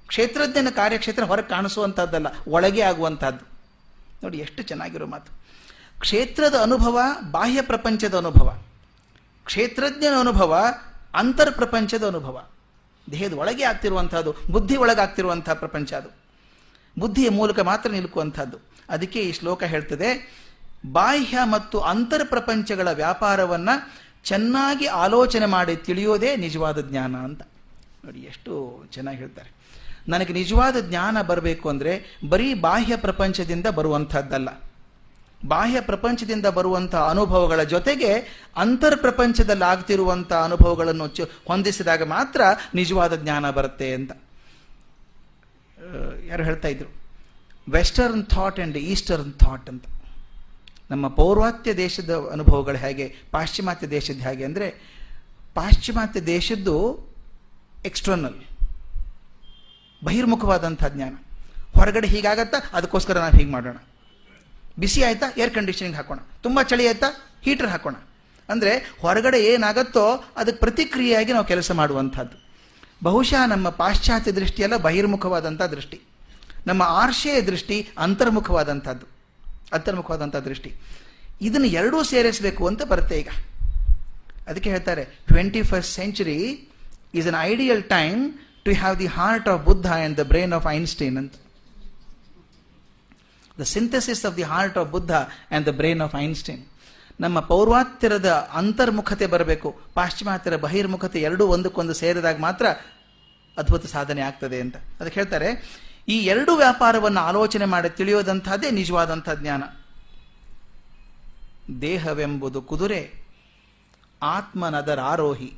ಕ್ಷೇತ್ರಜ್ಞನ ಕಾರ್ಯಕ್ಷೇತ್ರ ಹೊರಗೆ ಕಾಣಿಸುವಂಥದ್ದಲ್ಲ ಒಳಗೆ ಆಗುವಂಥದ್ದು ನೋಡಿ, ಎಷ್ಟು ಚೆನ್ನಾಗಿರೋ ಮಾತು. ಕ್ಷೇತ್ರದ ಅನುಭವ, ಬಾಹ್ಯ ಪ್ರಪಂಚದ ಅನುಭವ. ಕ್ಷೇತ್ರಜ್ಞನ ಅನುಭವ, ಅಂತರ್ ಪ್ರಪಂಚದ ಅನುಭವ. ದೇಹದ ಒಳಗೆ ಆಗ್ತಿರುವಂಥದ್ದು ಬುದ್ಧಿ ಒಳಗಾಗ್ತಿರುವಂಥ ಪ್ರಪಂಚ ಅದು. ಬುದ್ಧಿಯ ಮೂಲಕ ಮಾತ್ರ ನಿಲುಕುವಂಥದ್ದು ಅದಕ್ಕೆ ಈ ಶ್ಲೋಕ ಹೇಳ್ತದೆ, ಬಾಹ್ಯ ಮತ್ತು ಅಂತರ್ ಪ್ರಪಂಚಗಳ ವ್ಯಾಪಾರವನ್ನು ಚೆನ್ನಾಗಿ ಆಲೋಚನೆ ಮಾಡಿ ತಿಳಿಯೋದೇ ನಿಜವಾದ ಜ್ಞಾನ ಅಂತ. ನೋಡಿ, ಎಷ್ಟು ಚೆನ್ನಾಗಿ ಹೇಳ್ತಾರೆ, ನನಗೆ ನಿಜವಾದ ಜ್ಞಾನ ಬರಬೇಕು ಅಂದರೆ ಬರೀ ಬಾಹ್ಯ ಪ್ರಪಂಚದಿಂದ ಬರುವಂಥದ್ದಲ್ಲ ಬಾಹ್ಯ ಪ್ರಪಂಚದಿಂದ ಬರುವಂತಹ ಅನುಭವಗಳ ಜೊತೆಗೆ ಅಂತರ್ ಪ್ರಪಂಚದಲ್ಲಿ ಆಗ್ತಿರುವಂತಹ ಅನುಭವಗಳನ್ನು ಹೊಂದಿಸಿದಾಗ ಮಾತ್ರ ನಿಜವಾದ ಜ್ಞಾನ ಬರುತ್ತೆ ಅಂತ. ಯಾರು ಹೇಳ್ತಾ ಇದ್ರು? Western thought and eastern thought ಅಂತ. ನಮ್ಮ ಪೌರ್ವಾತ್ಯ ದೇಶದ ಅನುಭವಗಳು ಹೇಗೆ, ಪಾಶ್ಚಿಮಾತ್ಯ ದೇಶದ ಹೇಗೆ ಅಂದರೆ, ಪಾಶ್ಚಿಮಾತ್ಯ ದೇಶದ್ದು ಎಕ್ಸ್ಟರ್ನಲ್ ಬಹಿರ್ಮುಖವಾದಂಥ ಜ್ಞಾನ. ಹೊರಗಡೆ ಹೀಗಾಗತ್ತಾ ಅದಕ್ಕೋಸ್ಕರ ನಾವು ಹೀಗೆ ಮಾಡೋಣ. ಬಿಸಿ ಆಯ್ತಾ? ಏರ್ ಕಂಡೀಷನಿಂಗ್ ಹಾಕೋಣ. ತುಂಬ ಚಳಿ ಆಯ್ತಾ? ಹೀಟರ್ ಹಾಕೋಣ. ಅಂದರೆ ಹೊರಗಡೆ ಏನಾಗತ್ತೋ ಅದಕ್ಕೆ ಪ್ರತಿಕ್ರಿಯೆಯಾಗಿ ನಾವು ಕೆಲಸ ಮಾಡುವಂಥದ್ದು. ಬಹುಶಃ ನಮ್ಮ ಪಾಶ್ಚಾತ್ಯ ದೃಷ್ಟಿಯೆಲ್ಲ ಬಹಿರ್ಮುಖವಾದಂಥ ದೃಷ್ಟಿ. ನಮ್ಮ ಆರ್ಷೆಯ ದೃಷ್ಟಿ ಅಂತರ್ಮುಖವಾದಂಥದ್ದು. ಅಂತರ್ಮುಖವಾದಂಥ ದೃಷ್ಟಿ. ಇದನ್ನು ಎರಡೂ ಸೇರಿಸಬೇಕು ಅಂತ ಬರುತ್ತೆ ಈಗ. ಅದಕ್ಕೆ ಹೇಳ್ತಾರೆ twenty first century is an ideal time to have the heart of Buddha and the brain of Einstein ಅಂತ. The synthesis of the heart of Buddha and the brain of Einstein ನಮ್ಮ ಪೌರ್ವಾತ್ಯರದ ಅಂತರ್ಮುಖತೆ ಬರಬೇಕು. ಪಾಶ್ಚಿಮಾತ್ಯರ ಬಹಿರ್ಮುಖತೆ ಎರಡೂ ಒಂದಕ್ಕೊಂದು ಸೇರಿದಾಗ ಮಾತ್ರ ಅದ್ಭುತ ಸಾಧನೆ ಆಗ್ತದೆ ಅಂತ. ಅದಕ್ಕೆ ಹೇಳ್ತಾರೆ, ಈ ಎರಡು ವ್ಯಾಪಾರವನ್ನು ಆಲೋಚನೆ ಮಾಡಿ ತಿಳಿಯೋದಂಥದ್ದೇ ನಿಜವಾದಂಥ ಜ್ಞಾನ. ದೇಹವೆಂಬುದು ಕುದುರೆ ಆತ್ಮನದರ ಆರೋಹಿ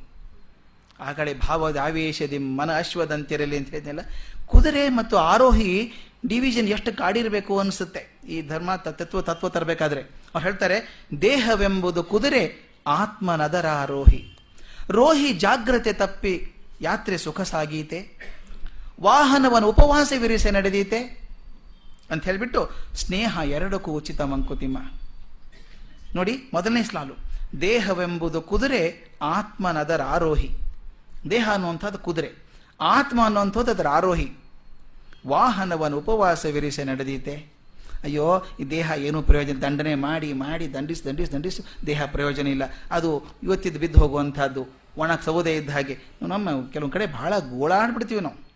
ಆ ಕಡೆ ಭಾವದ ಆವೇಶದಿ ಮನ ಅಶ್ವದಂತಿರಲಿ ಅಂತ ಹೇಳಿದ್ನಲ್ಲ. ಕುದುರೆ ಮತ್ತು ಆರೋಹಿ ಡಿವಿಷನ್ ಎಷ್ಟು ಕಾಡಿರಬೇಕು ಅನಿಸುತ್ತೆ. ಈ ಧರ್ಮ ತತ್ವ ತತ್ವ ತರಬೇಕಾದ್ರೆ. ಅವ್ರು ಹೇಳ್ತಾರೆ, ದೇಹವೆಂಬುದು ಕುದುರೆ, ಆತ್ಮನದರ ಆರೋಹಿ. ರೋಹಿ ಜಾಗ್ರತೆ ತಪ್ಪಿ ಯಾತ್ರೆ ಸುಖ ಸಾಗೀತೆ. ವಾಹನವನ್ನು ಉಪವಾಸವಿರಿಸಿ ನಡೆದೀತೆ. ಅಂತ ಹೇಳಿಬಿಟ್ಟು ಸ್ನೇಹ ಎರಡಕ್ಕೂ ಉಚಿತ ಮಂಕುತಿಮ್ಮ. ನೋಡಿ, ಮೊದಲನೇ ಸ್ಲಾಲು ದೇಹವೆಂಬುದು ಕುದುರೆ, ಆತ್ಮನದರ ಆರೋಹಿ. ದೇಹ ಅನ್ನುವಂಥದ್ದು ಕುದುರೆ. ಆತ್ಮ ಅನ್ನುವಂಥದ್ದು ಅದರ ಆರೋಹಿ. ವಾಹನವನ್ನು ಉಪವಾಸವಿರಿಸಿ ನಡೆದೀತೆ. ಅಯ್ಯೋ, ಈ ದೇಹ ಏನೂ ಪ್ರಯೋಜನ, ದಂಡನೆ ಮಾಡಿ ಮಾಡಿ, ದಂಡಿಸಿ ದಂಡಿಸಿ ದಂಡಿಸಿ, ದೇಹ ಪ್ರಯೋಜನ ಇಲ್ಲ. ಅದು ಇವತ್ತಿದ್ದು ಬಿದ್ದು ಹೋಗುವಂಥದ್ದು. ಒಣ ಸೌದೆ ಇದ್ದ ಹಾಗೆ. ನಮ್ಮ ಕೆಲವೊಂದು ಕಡೆ ಭಾಳ ಗೋಳಾಡ್ಬಿಡ್ತೀವಿ ನಾವು.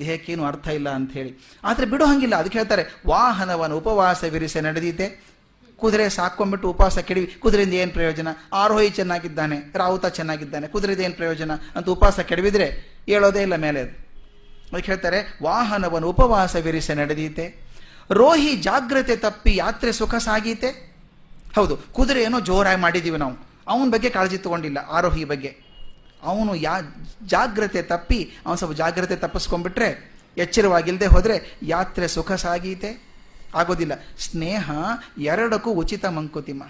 ದೇಹಕ್ಕೇನು ಅರ್ಥ ಇಲ್ಲ ಅಂತ ಹೇಳಿ ಆದರೆ ಬಿಡೋ ಹಂಗಿಲ್ಲ. ಅದಕ್ಕೆ ಹೇಳ್ತಾರೆ, ವಾಹನವನ್ನು ಉಪವಾಸವಿರಿಸಿ ನಡೆದೀತೆ. ಕುದುರೆ ಸಾಕೊಂಡ್ಬಿಟ್ಟು ಉಪವಾಸ ಕೆಡವಿ. ಕುದುರೆಯಿಂದ ಏನು ಪ್ರಯೋಜನ? ಆರೋಹಿ ಚೆನ್ನಾಗಿದ್ದಾನೆ, ರಾಹುತ ಚೆನ್ನಾಗಿದ್ದಾನೆ ಕುದುರೆದ ಏನು ಪ್ರಯೋಜನ ಅಂತ ಉಪವಾಸ ಕೆಡವಿದ್ರೆ ಹೇಳೋದೇ ಇಲ್ಲ ಮೇಲೆ ಅದು. ಅದಕ್ಕೆ ಹೇಳ್ತಾರೆ, ವಾಹನವನ್ನು ಉಪವಾಸವಿರಿಸಿ ನಡೆದೀತೆ. ರೋಹಿ ಜಾಗ್ರತೆ ತಪ್ಪಿ ಯಾತ್ರೆ ಸುಖ ಸಾಗೀತೆ. ಹೌದು ಕುದುರೆ ಏನೋ ಜೋರಾಗಿ ಮಾಡಿದ್ದೀವಿ ನಾವು. ಅವನ ಬಗ್ಗೆ ಕಾಳಜಿ ತಗೊಂಡಿಲ್ಲ ಆರೋಹಿ ಬಗ್ಗೆ. ಅವನು ಯಾ, ಜಾಗ್ರತೆ ತಪ್ಪಿ, ಅವನು ಸ್ವಲ್ಪ ಜಾಗ್ರತೆ ತಪ್ಪಿಸ್ಕೊಂಡ್ಬಿಟ್ರೆ ಎಚ್ಚರವಾಗಿಲ್ಲದೆ ಹೋದರೆ ಯಾತ್ರೆ ಸುಖ ಸಾಗೀತೆ. ಆಗೋದಿಲ್ಲ. ಸ್ನೇಹ ಎರಡಕ್ಕೂ ಉಚಿತ ಮಂಕುತಿಮ್ಮ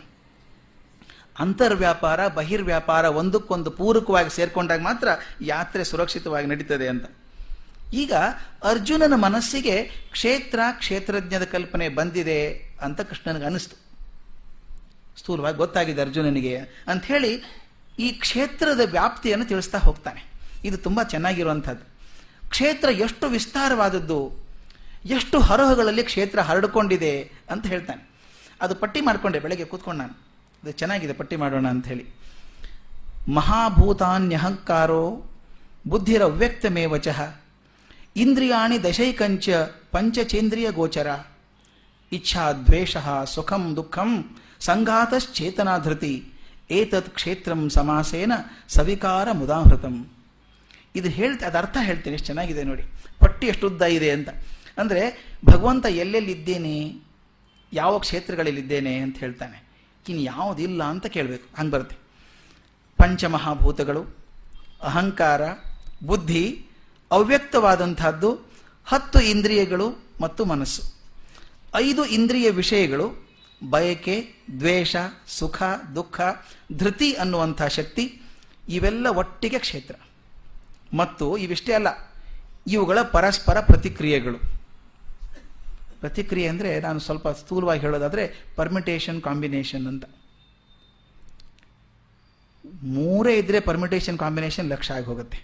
ಅಂತರ್ವ್ಯಾಪಾರ, ಬಹಿರ್ವ್ಯಾಪಾರ ಒಂದಕ್ಕೊಂದು ಪೂರಕವಾಗಿ ಸೇರ್ಕೊಂಡಾಗ ಮಾತ್ರ ಯಾತ್ರೆ ಸುರಕ್ಷಿತವಾಗಿ ನಡೀತದೆ ಅಂತ. ಈಗ ಅರ್ಜುನನ ಮನಸ್ಸಿಗೆ ಕ್ಷೇತ್ರ ಕ್ಷೇತ್ರಜ್ಞದ ಕಲ್ಪನೆ ಬಂದಿದೆ ಅಂತ ಕೃಷ್ಣನಿಗೆ ಅನಿಸ್ತು ಸ್ಥೂಲವಾಗಿ ಗೊತ್ತಾಗಿದೆ ಅರ್ಜುನನಿಗೆ ಅಂಥೇಳಿ ಈ ಕ್ಷೇತ್ರದ ವ್ಯಾಪ್ತಿಯನ್ನು ತಿಳಿಸ್ತಾ ಹೋಗ್ತಾನೆ. ಇದು ತುಂಬ ಚೆನ್ನಾಗಿರುವಂಥದ್ದು. ಕ್ಷೇತ್ರ ಎಷ್ಟು ವಿಸ್ತಾರವಾದದ್ದು ಎಷ್ಟು ಹರಹಗಳಲ್ಲಿ ಕ್ಷೇತ್ರ ಹರಡಿಕೊಂಡಿದೆ ಅಂತ ಹೇಳ್ತಾನೆ. ಅದು ಪಟ್ಟಿ ಮಾಡಿಕೊಂಡೆ, ಬೆಳಗ್ಗೆ ಕೂತ್ಕೊಂಡು ನಾನು. ಅದು ಚೆನ್ನಾಗಿದೆ, ಪಟ್ಟಿ ಮಾಡೋಣ ಅಂತ ಹೇಳಿ. ಮಹಾಭೂತಾನ್ಯಹಂಕಾರೋ ಬುದ್ಧಿರ ವ್ಯಕ್ತಮೇವಚಃ ಇಂದ್ರಿಯಾಣಿ ದಶೈಕಂಚ ಪಂಚಚೇಂದ್ರಿಯ ಗೋಚರ. ಇಚ್ಛಾ ದ್ವೇಷ ಸುಖಂ ದುಃಖಂ ಸಂಘಾತಶ್ಚೇತನಾಧೃತಿ. ಏತತ್ ಕ್ಷೇತ್ರಂ ಸಮಾಸೇನ ಸವಿಕಾರ ಮುದಾಹೃತಂ. ಇದು ಹೇಳ್ತೆ ಅದರ್ಥ ಹೇಳ್ತೀನಿ, ಎಷ್ಟು ಚೆನ್ನಾಗಿದೆ ನೋಡಿ. ಪಟ್ಟಿ ಎಷ್ಟು ಉದ್ದ ಇದೆ ಅಂತ. ಅಂದರೆ ಭಗವಂತ ಎಲ್ಲೆಲ್ಲಿದ್ದೇನೆ, ಯಾವ ಕ್ಷೇತ್ರಗಳಲ್ಲಿದ್ದೇನೆ ಅಂತ ಹೇಳ್ತಾನೆ. ಇನ್ನು ಯಾವುದಿಲ್ಲ ಅಂತ ಕೇಳಬೇಕು, ಹಂಗೆ ಬರುತ್ತೆ. ಪಂಚಮಹಾಭೂತಗಳು, ಅಹಂಕಾರ, ಬುದ್ಧಿ ಅವ್ಯಕ್ತವಾದಂತಹದ್ದು ಹತ್ತು ಇಂದ್ರಿಯಗಳು ಮತ್ತು ಮನಸ್ಸು. ಐದು ಇಂದ್ರಿಯ ವಿಷಯಗಳು, ಬಯಕೆ, ದ್ವೇಷ, ಸುಖ, ದುಃಖ, ಧೃತಿ ಅನ್ನುವಂಥ ಶಕ್ತಿ, ಇವೆಲ್ಲ ಒಟ್ಟಿಗೆ ಕ್ಷೇತ್ರ. ಮತ್ತು ಇವಿಷ್ಟೇ ಅಲ್ಲ, ಇವುಗಳ ಪರಸ್ಪರ ಪ್ರತಿಕ್ರಿಯೆಗಳು. ಪ್ರತಿಕ್ರಿಯೆ ಅಂದರೆ ನಾನು ಸ್ವಲ್ಪ ಸ್ಥೂಲವಾಗಿ ಹೇಳೋದಾದರೆ ಪರ್ಮಿಟೇಷನ್ ಕಾಂಬಿನೇಷನ್ ಅಂತ. ಮೂರೇ ಇದ್ದರೆ ಪರ್ಮಿಟೇಷನ್ ಕಾಂಬಿನೇಷನ್ ಲಕ್ಷ ಆಗಿ ಹೋಗುತ್ತೆ.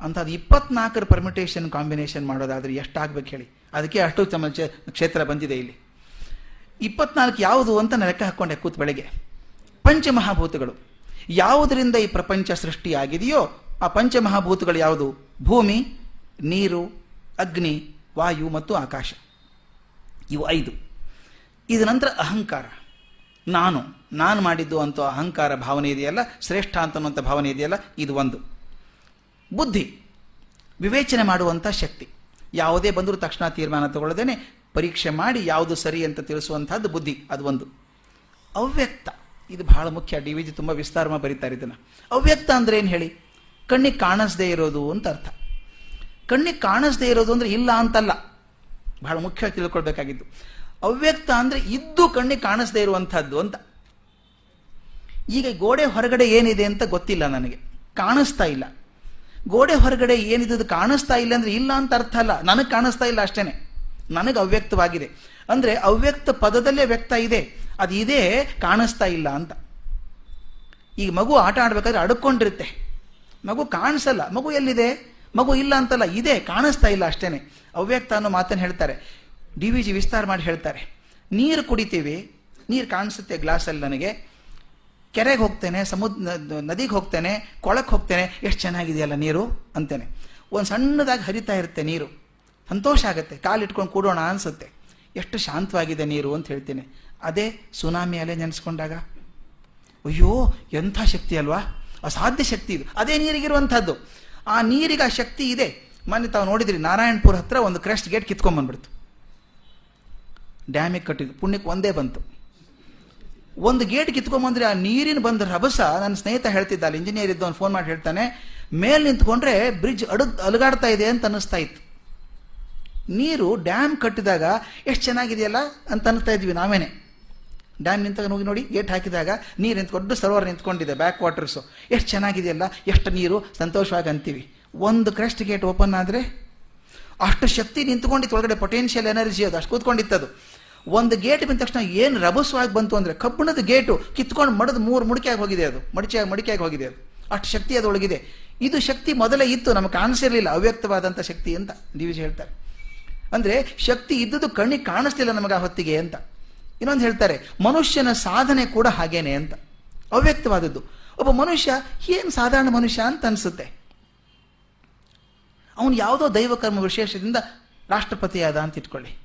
ಅಂಥದ್ದು ಇಪ್ಪತ್ನಾಲ್ಕರ ಪರ್ಮಿಟೇಷನ್ ಕಾಂಬಿನೇಷನ್ ಮಾಡೋದಾದರೆ ಎಷ್ಟಾಗಬೇಕು ಹೇಳಿ? ಅದಕ್ಕೆ ಅಷ್ಟು ತಮ್ಮ ಕ್ಷೇತ್ರ ಬಂದಿದೆ ಇಲ್ಲಿ. ಇಪ್ಪತ್ನಾಲ್ಕು ಯಾವುದು ಅಂತ ನಾನು ಲೆಕ್ಕ ಹಾಕ್ಕೊಂಡೆ ಕೂತ್ ಬೆಳಗ್ಗೆ. ಪಂಚಮಹಾಭೂತಗಳು. ಯಾವುದರಿಂದ ಈ ಪ್ರಪಂಚ ಸೃಷ್ಟಿಯಾಗಿದೆಯೋ ಆ ಪಂಚಮಹಾಭೂತಗಳು ಯಾವುದು? ಭೂಮಿ, ನೀರು, ಅಗ್ನಿ, ವಾಯು ಮತ್ತು ಆಕಾಶ. ಇವು ಐದು. ಇದ ನಂತರ ಅಹಂಕಾರ. ನಾನು ನಾನು ಮಾಡಿದ್ದು ಅಂತ ಅಹಂಕಾರ ಭಾವನೆ ಇದೆಯಲ್ಲ, ಶ್ರೇಷ್ಠ ಅಂತನ್ನುವಂಥ ಭಾವನೆ ಇದೆಯಲ್ಲ, ಇದು ಒಂದು. ಬುದ್ಧಿ, ವಿವೇಚನೆ ಮಾಡುವಂಥ ಶಕ್ತಿ. ಯಾವುದೇ ಬಂದರೂ ತಕ್ಷಣ ತೀರ್ಮಾನ ತಗೊಳ್ಳದೇನೆ, ಪರೀಕ್ಷೆ ಮಾಡಿ ಯಾವುದು ಸರಿ ಅಂತ ತಿಳಿಸುವಂಥದ್ದು ಬುದ್ಧಿ, ಅದು ಒಂದು. ಅವ್ಯಕ್ತ, ಇದು ಬಹಳ ಮುಖ್ಯ, ಡಿ ವಿ ಜಿ ತುಂಬ ವಿಸ್ತಾರವಾಗಿ ಬರೀತಾರೆ ಇದನ್ನು. ಅವ್ಯಕ್ತ ಅಂದ್ರೆ ಏನು ಹೇಳಿ? ಕಣ್ಣಿಗೆ ಕಾಣಿಸದೇ ಇರೋದು ಅಂತ ಅರ್ಥ. ಕಣ್ಣಿಗೆ ಕಾಣಿಸದೇ ಇರೋದು ಅಂದ್ರೆ ಇಲ್ಲ ಅಂತಲ್ಲ. ಬಹಳ ಮುಖ್ಯವಾಗಿ ತಿಳ್ಕೊಳ್ಬೇಕಾಗಿತ್ತು ಅವ್ಯಕ್ತ ಅಂದರೆ ಇದ್ದು ಕಣ್ಣಿಗೆ ಕಾಣಿಸದೇ ಇರುವಂಥದ್ದು ಅಂತ. ಈಗ ಗೋಡೆ ಹೊರಗಡೆ ಏನಿದೆ ಅಂತ ಗೊತ್ತಿಲ್ಲ ನನಗೆ. ಕಾಣಿಸ್ತಾ ಇಲ್ಲ. ಗೋಡೆ ಹೊರಗಡೆ ಏನಿದ್ದು ಕಾಣಿಸ್ತಾ ಇಲ್ಲ ಅಂದ್ರೆ ಇಲ್ಲ ಅಂತ ಅರ್ಥ ಅಲ್ಲ. ನನಗೆ ಕಾಣಿಸ್ತಾ ಇಲ್ಲ ಅಷ್ಟೇ ನನಗೆ ಅವ್ಯಕ್ತವಾಗಿದೆ. ಅಂದರೆ ಅವ್ಯಕ್ತ ಪದದಲ್ಲೇ ವ್ಯಕ್ತ ಇದೆ. ಅದು ಇದೇ ಕಾಣಿಸ್ತಾ ಇಲ್ಲ ಅಂತ. ಈಗ ಮಗು ಆಟ ಆಡ್ಬೇಕಾದ್ರೆ ಅಡ್ಕೊಂಡಿರುತ್ತೆ. ಮಗು ಕಾಣಿಸಲ್ಲ. ಮಗು ಎಲ್ಲಿದೆ? ಮಗು ಇಲ್ಲ ಅಂತಲ್ಲ, ಇದೆ, ಕಾಣಿಸ್ತಾ ಇಲ್ಲ ಅಷ್ಟೇ ಅವ್ಯಕ್ತ ಅನ್ನೋ ಮಾತನ್ನು ಹೇಳ್ತಾರೆ. ಡಿ ವಿ ಜಿ ವಿಸ್ತಾರ ಮಾಡಿ ಹೇಳ್ತಾರೆ. ನೀರು ಕುಡಿತೀವಿ, ನೀರು ಕಾಣಿಸುತ್ತೆ ಗ್ಲಾಸಲ್ಲಿ ನನಗೆ. ಕೆರೆಗೆ ಹೋಗ್ತೇನೆ ಸಮುದ್ರ ನದಿಗೆ ಹೋಗ್ತೇನೆ, ಕೊಳಕ್ಕೆ ಹೋಗ್ತೇನೆ, ಎಷ್ಟು ಚೆನ್ನಾಗಿದೆಯಲ್ಲ ನೀರು ಅಂತೇನೆ. ಒಂದು ಸಣ್ಣದಾಗಿ ಹರಿತಾ ಇರುತ್ತೆ ನೀರು. ಸಂತೋಷ ಆಗುತ್ತೆ, ಕಾಲಿಟ್ಕೊಂಡು ಕೂಡೋಣ ಅನಿಸುತ್ತೆ. ಎಷ್ಟು ಶಾಂತವಾಗಿದೆ ನೀರು ಅಂತ ಹೇಳ್ತೇನೆ. ಅದೇ ಸುನಾಮಿ ಅಲೆ ನೆನೆಸ್ಕೊಂಡಾಗ. ಅಯ್ಯೋ, ಎಂಥ ಶಕ್ತಿ ಅಲ್ವಾ? ಅಸಾಧ್ಯ ಶಕ್ತಿ ಇದು. ಅದೇ ನೀರಿಗಿರುವಂಥದ್ದು. ಆ ನೀರಿಗೆ ಆ ಶಕ್ತಿ ಇದೆ. ಮೊನ್ನೆ ತಾವು ನೋಡಿದ್ರಿ, ನಾರಾಯಣಪುರ ಹತ್ರ ಒಂದು ಕ್ರೆಸ್ಟ್ ಗೇಟ್ ಕಿತ್ಕೊಂಡ್ಬಂದ್ಬಿಡ್ತು. ಡ್ಯಾಮಿಗೆ ಕಟ್ಟಿದ್ದು, ಪುಣ್ಯಕ್ಕೆ ಒಂದೇ ಬಂತು. ಒಂದು ಗೇಟ್ ಕಿತ್ಕೊಂಬಂದ್ರೆ ಆ ನೀರಿನ ಬಂದ ರಭಸ ನನ್ನ ಸ್ನೇಹಿತ ಹೇಳ್ತಿದ್ದ, ಅಲ್ಲಿ ಇಂಜಿನಿಯರ್ ಇದ್ದವನು ಫೋನ್ ಮಾಡಿ ಹೇಳ್ತಾನೆ, ಮೇಲೆ ನಿಂತ್ಕೊಂಡ್ರೆ ಬ್ರಿಡ್ಜ್ ಅಡುಗ್, ಅಲುಗಾಡ್ತಾ ಇದೆ ಅಂತ ಅನ್ನಿಸ್ತಾ ಇತ್ತು. ನೀರು ಡ್ಯಾಮ್ ಕಟ್ಟಿದಾಗ ಎಷ್ಟು ಚೆನ್ನಾಗಿದೆಯಲ್ಲ? ಅಂತ ಅನ್ನಿಸ್ತಾ ಇದ್ವಿ ನಾವೇನೆ. ಡ್ಯಾಮ್ ನಿಂತಾಗ ಹೋಗಿ ನೋಡಿ ಗೇಟ್ ಹಾಕಿದಾಗ ನೀರು ನಿಂತ್ಕೊಂಡು ಸರೋವರ ನಿಂತ್ಕೊಂಡಿದೆ ಬ್ಯಾಕ್ ವಾಟರ್ಸು ಎಷ್ಟು ಚೆನ್ನಾಗಿದೆಯಲ್ಲ ಎಷ್ಟು ನೀರು ಸಂತೋಷವಾಗಿ ಅಂತೀವಿ ಒಂದು ಕ್ರೆಸ್ಟ್ ಗೇಟ್ ಓಪನ್ ಆದರೆ ಅಷ್ಟು ಶಕ್ತಿ ನಿಂತ್ಕೊಂಡಿತ್ತು, ಒಳಗಡೆ ಪೊಟೆನ್ಷಿಯಲ್ ಎನರ್ಜಿ ಅದು, ಅಷ್ಟು ಕೂತ್ಕೊಂಡಿತ್ತದು. ಒಂದು ಗೇಟ್ ಬಂದ ತಕ್ಷಣ ಏನು ರಭಸವಾಗಿ ಬಂತು ಅಂದರೆ, ಕಬ್ಬಿಣದ ಗೇಟು ಕಿತ್ಕೊಂಡು ಮಡದು ಮೂರು ಮುಡಿಕೆಯಾಗಿ ಹೋಗಿದೆ ಅದು. ಮಡಿಕೆ ಮಡಿಕೆಯಾಗಿ ಹೋಗಿದೆ ಅದು. ಅಷ್ಟು ಶಕ್ತಿ ಅದರೊಳಗಿದೆ. ಇದು ಶಕ್ತಿ ಮೊದಲೇ ಇತ್ತು, ನಮಗೆ ಕಾಣಿಸಿರಲಿಲ್ಲ ಅವ್ಯಕ್ತವಾದಂಥ ಶಕ್ತಿ ಅಂತ ಡಿ ಹೇಳ್ತಾರೆ. ಅಂದರೆ ಶಕ್ತಿ ಇದ್ದದ್ದು ಕಣ್ಣಿಗೆ ಕಾಣಿಸ್ತಿಲ್ಲ ನಮಗೆ ಆ ಹೊತ್ತಿಗೆ ಅಂತ. ಇನ್ನೊಂದು ಹೇಳ್ತಾರೆ, ಮನುಷ್ಯನ ಸಾಧನೆ ಕೂಡ ಹಾಗೇನೆ ಅಂತ. ಅವ್ಯಕ್ತವಾದದ್ದು. ಒಬ್ಬ ಮನುಷ್ಯ ಏನು ಸಾಧಾರಣ ಮನುಷ್ಯ ಅಂತ ಅನಿಸುತ್ತೆ? ಅವನು ಯಾವುದೋ ದೈವಕರ್ಮ ವಿಶೇಷದಿಂದ ರಾಷ್ಟ್ರಪತಿಯಾದ ಅಂತ ಇಟ್ಕೊಳ್ಳಿ.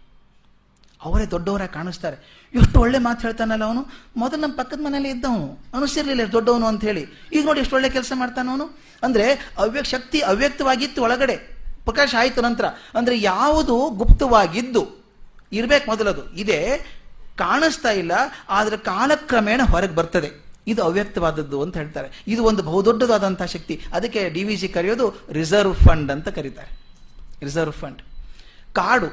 ಅವರೇ ದೊಡ್ಡವರಾಗಿ ಕಾಣಿಸ್ತಾರೆ. ಎಷ್ಟು ಒಳ್ಳೆ ಮಾತು ಹೇಳ್ತಾನಲ್ಲ ಅವನು? ಮೊದಲು ನಮ್ಮ ಪಕ್ಕದ ಮನೇಲಿ ಇದ್ದವನು. ಅನಿಸಿರ್ಲಿಲ್ಲ ದೊಡ್ಡವನು ಅಂತ ಹೇಳಿ. ಈಗ ನೋಡಿ ಎಷ್ಟು ಒಳ್ಳೆ ಕೆಲಸ ಮಾಡ್ತಾನವನು ಅಂದ್ರೆ ಅವ್ಯ ಶಕ್ತಿ ಅವ್ಯಕ್ತವಾಗಿತ್ತು ಒಳಗಡೆ. ಪ್ರಕಾಶ ಆಯಿತು ನಂತರ. ಅಂದ್ರೆ ಯಾವುದು ಗುಪ್ತವಾಗಿದ್ದು. ಇರಬೇಕು ಮೊದಲದು. ಇದೆ ಕಾಣಿಸ್ತಾ ಇಲ್ಲ, ಆದರೆ ಕಾಲಕ್ರಮೇಣ ಹೊರಗೆ ಬರ್ತದೆ. ಇದು ಅವ್ಯಕ್ತವಾದದ್ದು ಅಂತ ಹೇಳ್ತಾರೆ. ಇದು ಒಂದು ಬಹುದೊಡ್ಡದಾದಂಥ ಶಕ್ತಿ. ಅದಕ್ಕೆ ಡಿ ವಿ ಜಿ ಕರೆಯೋದು ರಿಸರ್ವ್ ಫಂಡ್ ಅಂತ ಕರೀತಾರೆ. Reserve fund. ಕಾಡು,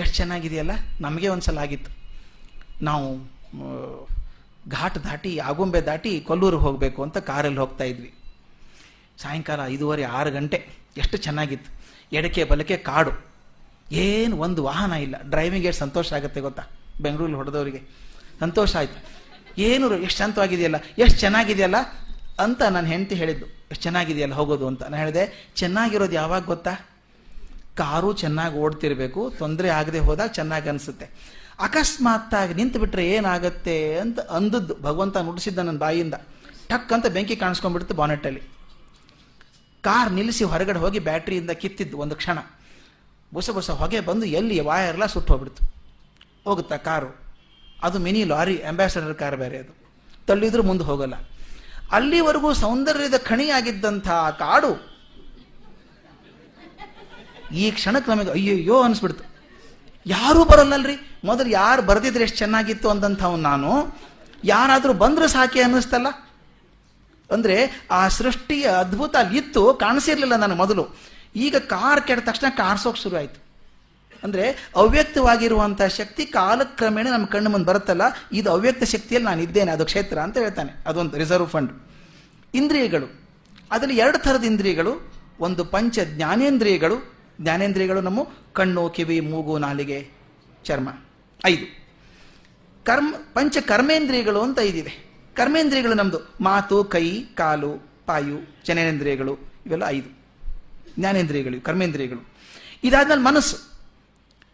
ಎಷ್ಟು ಚೆನ್ನಾಗಿದೆಯಲ್ಲ? ನಮಗೆ ಒಂದ್ಸಲ ಆಗಿತ್ತು. ನಾವು ಘಾಟ್ ದಾಟಿ, ಆಗುಂಬೆ ದಾಟಿ ಕೊಲ್ಲೂರಿಗೆ ಹೋಗಬೇಕು ಅಂತ ಕಾರಲ್ಲಿ ಹೋಗ್ತಾ ಇದ್ವಿ. ಸಾಯಂಕಾಲ ಐದೂವರೆ, ಆರು ಗಂಟೆ. ಎಷ್ಟು ಚೆನ್ನಾಗಿತ್ತು. ಎಡಕೆ ಬಲಕ್ಕೆ ಕಾಡು. ಏನು ಒಂದು ವಾಹನ ಇಲ್ಲ. ಡ್ರೈವಿಂಗ್ ಎಷ್ಟು ಸಂತೋಷ ಆಗುತ್ತೆ ಗೊತ್ತಾ? ಬೆಂಗಳೂರಲ್ಲಿ ಹೊಡೆದವರಿಗೆ. ಸಂತೋಷ ಆಯ್ತು. ಏನು ಎಷ್ಟು ಶಾಂತವಾಗಿದೆಯಲ್ಲ? ಎಷ್ಟು ಚೆನ್ನಾಗಿದೆಯಲ್ಲ? ಅಂತ ನಾನು ಹೆಂಡತಿ ಹೇಳಿದ್ದು. ಎಷ್ಟು ಚೆನ್ನಾಗಿದೆಯಲ್ಲ ಹೋಗೋದು ಅಂತ. ನಾನು ಹೇಳಿದೆ, ಚೆನ್ನಾಗಿರೋದು ಯಾವಾಗ ಗೊತ್ತಾ? ಕಾರು ಚೆನ್ನಾಗಿ ಓಡ್ತಿರಬೇಕು, ತೊಂದರೆ ಆಗದೆ ಹೋದಾಗ ಚೆನ್ನಾಗಿ ಅನಿಸುತ್ತೆ. ಅಕಸ್ಮಾತ್ತಾಗಿ ನಿಂತು ಬಿಟ್ರೆ ಏನಾಗುತ್ತೆ? ಅಂತ ಅಂದದ್ದು. ಭಗವಂತ ನುಡಿಸಿದ್ದ ನನ್ನ ಬಾಯಿಯಿಂದ ಟಕ್ ಅಂತ ಬೆಂಕಿ ಕಾಣಿಸ್ಕೊಂಡ್ಬಿಡ್ತು ಬಾನೆಟ್ಟಲ್ಲಿ. ಕಾರ್ ನಿಲ್ಲಿಸಿ ಹೊರಗಡೆ ಹೋಗಿ ಬ್ಯಾಟ್ರಿಯಿಂದ ಕಿತ್ತಿದ್ದು ಒಂದು ಕ್ಷಣ. ಬಸ ಬಸ ಹೊಗೆ ಬಂದು ಎಲ್ಲಿ ವಾಯರ್ಲ ಸುಟ್ಟು ಹೋಗ್ಬಿಡ್ತು. ಹೋಗುತ್ತಾ ಕಾರು? ಅದು ಮಿನಿ ಲಾರಿ ಅಂಬಾಸಡರ್ ಕಾರ್ ಬೇರೆ ಅದು. ತಳ್ಳಿದ್ರೂ ಮುಂದೆ ಹೋಗಲ್ಲ. ಅಲ್ಲಿವರೆಗೂ ಸೌಂದರ್ಯದ ಖಣಿಯಾಗಿದ್ದಂಥ ಕಾಡು, ಈ ಕ್ಷಣಕ್ಕೆ ನಮಗೆ ಅಯ್ಯಯ್ಯೋ ಅನಿಸ್ಬಿಡ್ತು. ಯಾರೂ ಬರಲ್ಲಲ್ರಿ? ಮೊದಲು ಯಾರು ಬರೆದಿದ್ರೆ ಎಷ್ಟು ಚೆನ್ನಾಗಿತ್ತು ಅಂದಂಥವ್ ನಾನು. ಯಾರಾದರೂ ಬಂದ್ರೆ ಸಾಕೆ ಅನ್ನಿಸ್ತಲ್ಲ. ಅಂದರೆ ಆ ಸೃಷ್ಟಿಯ ಅದ್ಭುತ ಅಲ್ಲಿ ಇತ್ತು, ಕಾಣಿಸಿರ್ಲಿಲ್ಲ ನಾನು ಮೊದಲು. ಈಗ ಕಾರ್ ಕೆಟ್ಟ ತಕ್ಷಣ ಕಾರ್ಸೋಕೆ ಶುರು ಆಯ್ತು ಅಂದ್ರೆ ಅವ್ಯಕ್ತವಾಗಿರುವಂಥ ಶಕ್ತಿ ಕಾಲಕ್ರಮೇಣ ನಮ್ಮ ಕಣ್ಣು ಮುಂದೆ ಬರುತ್ತಲ್ಲ, ಇದು ಅವ್ಯಕ್ತ ಶಕ್ತಿಯಲ್ಲಿ ನಾನು ಇದ್ದೇನೆ, ಅದು ಕ್ಷೇತ್ರ ಅಂತ ಹೇಳ್ತಾನೆ. ಅದೊಂದು ರಿಸರ್ವ್ ಫಂಡ್ ಇಂದ್ರಿಯಗಳು. ಅದರಲ್ಲಿ ಎರಡು ಥರದ ಇಂದ್ರಿಯಗಳು. ಒಂದು ಪಂಚ ಜ್ಞಾನೇಂದ್ರಿಯಗಳು. ಜ್ಞಾನೇಂದ್ರಿಯಗಳು ನಮ್ಮ ಕಣ್ಣು, ಕಿವಿ, ಮೂಗು, ನಾಲಿಗೆ, ಚರ್ಮ. ಐದು. ಕರ್ಮ, ಪಂಚ ಕರ್ಮೇಂದ್ರಿಯಗಳು ಅಂತ ಐದಿದೆ. ಕರ್ಮೇಂದ್ರಿಯಗಳು ನಮ್ಮದು ಮಾತು, ಕೈ, ಕಾಲು, ಪಾಯು, ಜನನೇಂದ್ರಿಯಗಳು. ಇವೆಲ್ಲ ಐದು. ಜ್ಞಾನೇಂದ್ರಿಯಗಳು, ಕರ್ಮೇಂದ್ರಿಯಗಳು. ಇದಾದ್ಮೇಲೆ ಮನಸ್ಸು.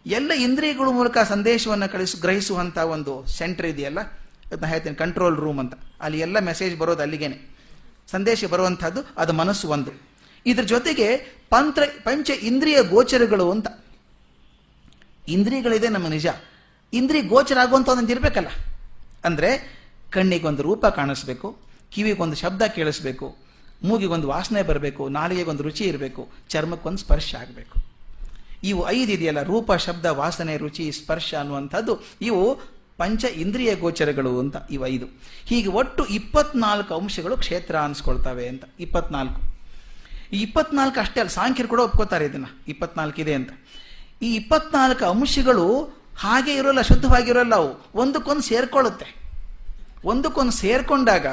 ಎಲ್ಲ ಇಂದ್ರಿಯಗಳ ಮೂಲಕ ಸಂದೇಶವನ್ನು ಕಳಿಸು ಗ್ರಹಿಸುವಂಥ ಒಂದು ಸೆಂಟರ್ ಇದೆಯಲ್ಲ? ಅದನ್ನ ಹೇಳ್ತೀನಿ ಕಂಟ್ರೋಲ್ ರೂಮ್ ಅಂತ. ಅಲ್ಲಿ ಎಲ್ಲ ಮೆಸೇಜ್ ಬರೋದು ಅಲ್ಲಿಗೇನೆ. ಸಂದೇಶ ಬರುವಂಥದ್ದು ಅದು ಮನಸ್ಸು ಒಂದು. ಇದ್ರ ಜೊತೆಗೆ ಪಂತ್ರ, ಪಂಚ ಇಂದ್ರಿಯ ಗೋಚರಗಳು ಅಂತ. ಇಂದ್ರಿಯಗಳಿದೆ ನಮ್ಮ ನಿಜ. ಇಂದ್ರಿಯ ಗೋಚರ ಆಗುವಂಥ ಒಂದೊಂದು ಇರಬೇಕಲ್ಲ. ಅಂದರೆ ಕಣ್ಣಿಗೊಂದು ರೂಪ ಕಾಣಿಸ್ಬೇಕು, ಕಿವಿಗೊಂದು ಶಬ್ದ ಕೇಳಿಸ್ಬೇಕು, ಮೂಗಿಗೊಂದು ವಾಸನೆ ಬರಬೇಕು, ನಾಲಿಗೆಗೊಂದು ರುಚಿ ಇರಬೇಕು, ಚರ್ಮಕ್ಕೊಂದು ಸ್ಪರ್ಶ ಆಗಬೇಕು. ಇವು ಐದು ಇದೆಯಲ್ಲ, ರೂಪ, ಶಬ್ದ, ವಾಸನೆ, ರುಚಿ, ಸ್ಪರ್ಶ ಅನ್ನುವಂಥದ್ದು. ಇವು ಪಂಚ ಇಂದ್ರಿಯ ಗೋಚರಗಳು ಅಂತ, ಇವು ಐದು. ಹೀಗೆ ಒಟ್ಟು ಇಪ್ಪತ್ನಾಲ್ಕು ಅಂಶಗಳು ಕ್ಷೇತ್ರ ಅನ್ಸ್ಕೊಳ್ತವೆ ಅಂತ. ಇಪ್ಪತ್ನಾಲ್ಕು. ಈ ಇಪ್ಪತ್ನಾಲ್ಕು ಅಷ್ಟೇ ಅಲ್ಲ, ಸಾಂಖ್ಯರು ಕೂಡ ಒಪ್ಕೋತಾರೆ ಇದನ್ನ. ಇಪ್ಪತ್ನಾಲ್ಕು ಇದೆ ಅಂತ. ಈ ಇಪ್ಪತ್ನಾಲ್ಕು ಅಂಶಗಳು ಹಾಗೆ ಇರೋಲ್ಲ, ಶುದ್ಧವಾಗಿರೋಲ್ಲ ಅವು. ಒಂದಕ್ಕೊಂದು ಸೇರ್ಕೊಳ್ಳುತ್ತೆ. ಒಂದಕ್ಕೊಂದು ಸೇರ್ಕೊಂಡಾಗ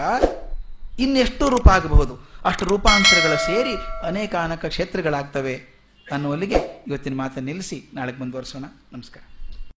ಇನ್ನೆಷ್ಟು ರೂಪ ಆಗಬಹುದು? ಅಷ್ಟು ರೂಪಾಂತರಗಳು ಸೇರಿ ಅನೇಕ ಅನೇಕ ಕ್ಷೇತ್ರಗಳಾಗ್ತವೆ. ಅನ್ನುವಲ್ಲಿಗೆ ಇವತ್ತಿನ ಮಾತನ್ನು ನಿಲ್ಲಿಸಿ ನಾಳೆಗೆ ಮುಂದುವರಿಸೋಣ. ನಮಸ್ಕಾರ.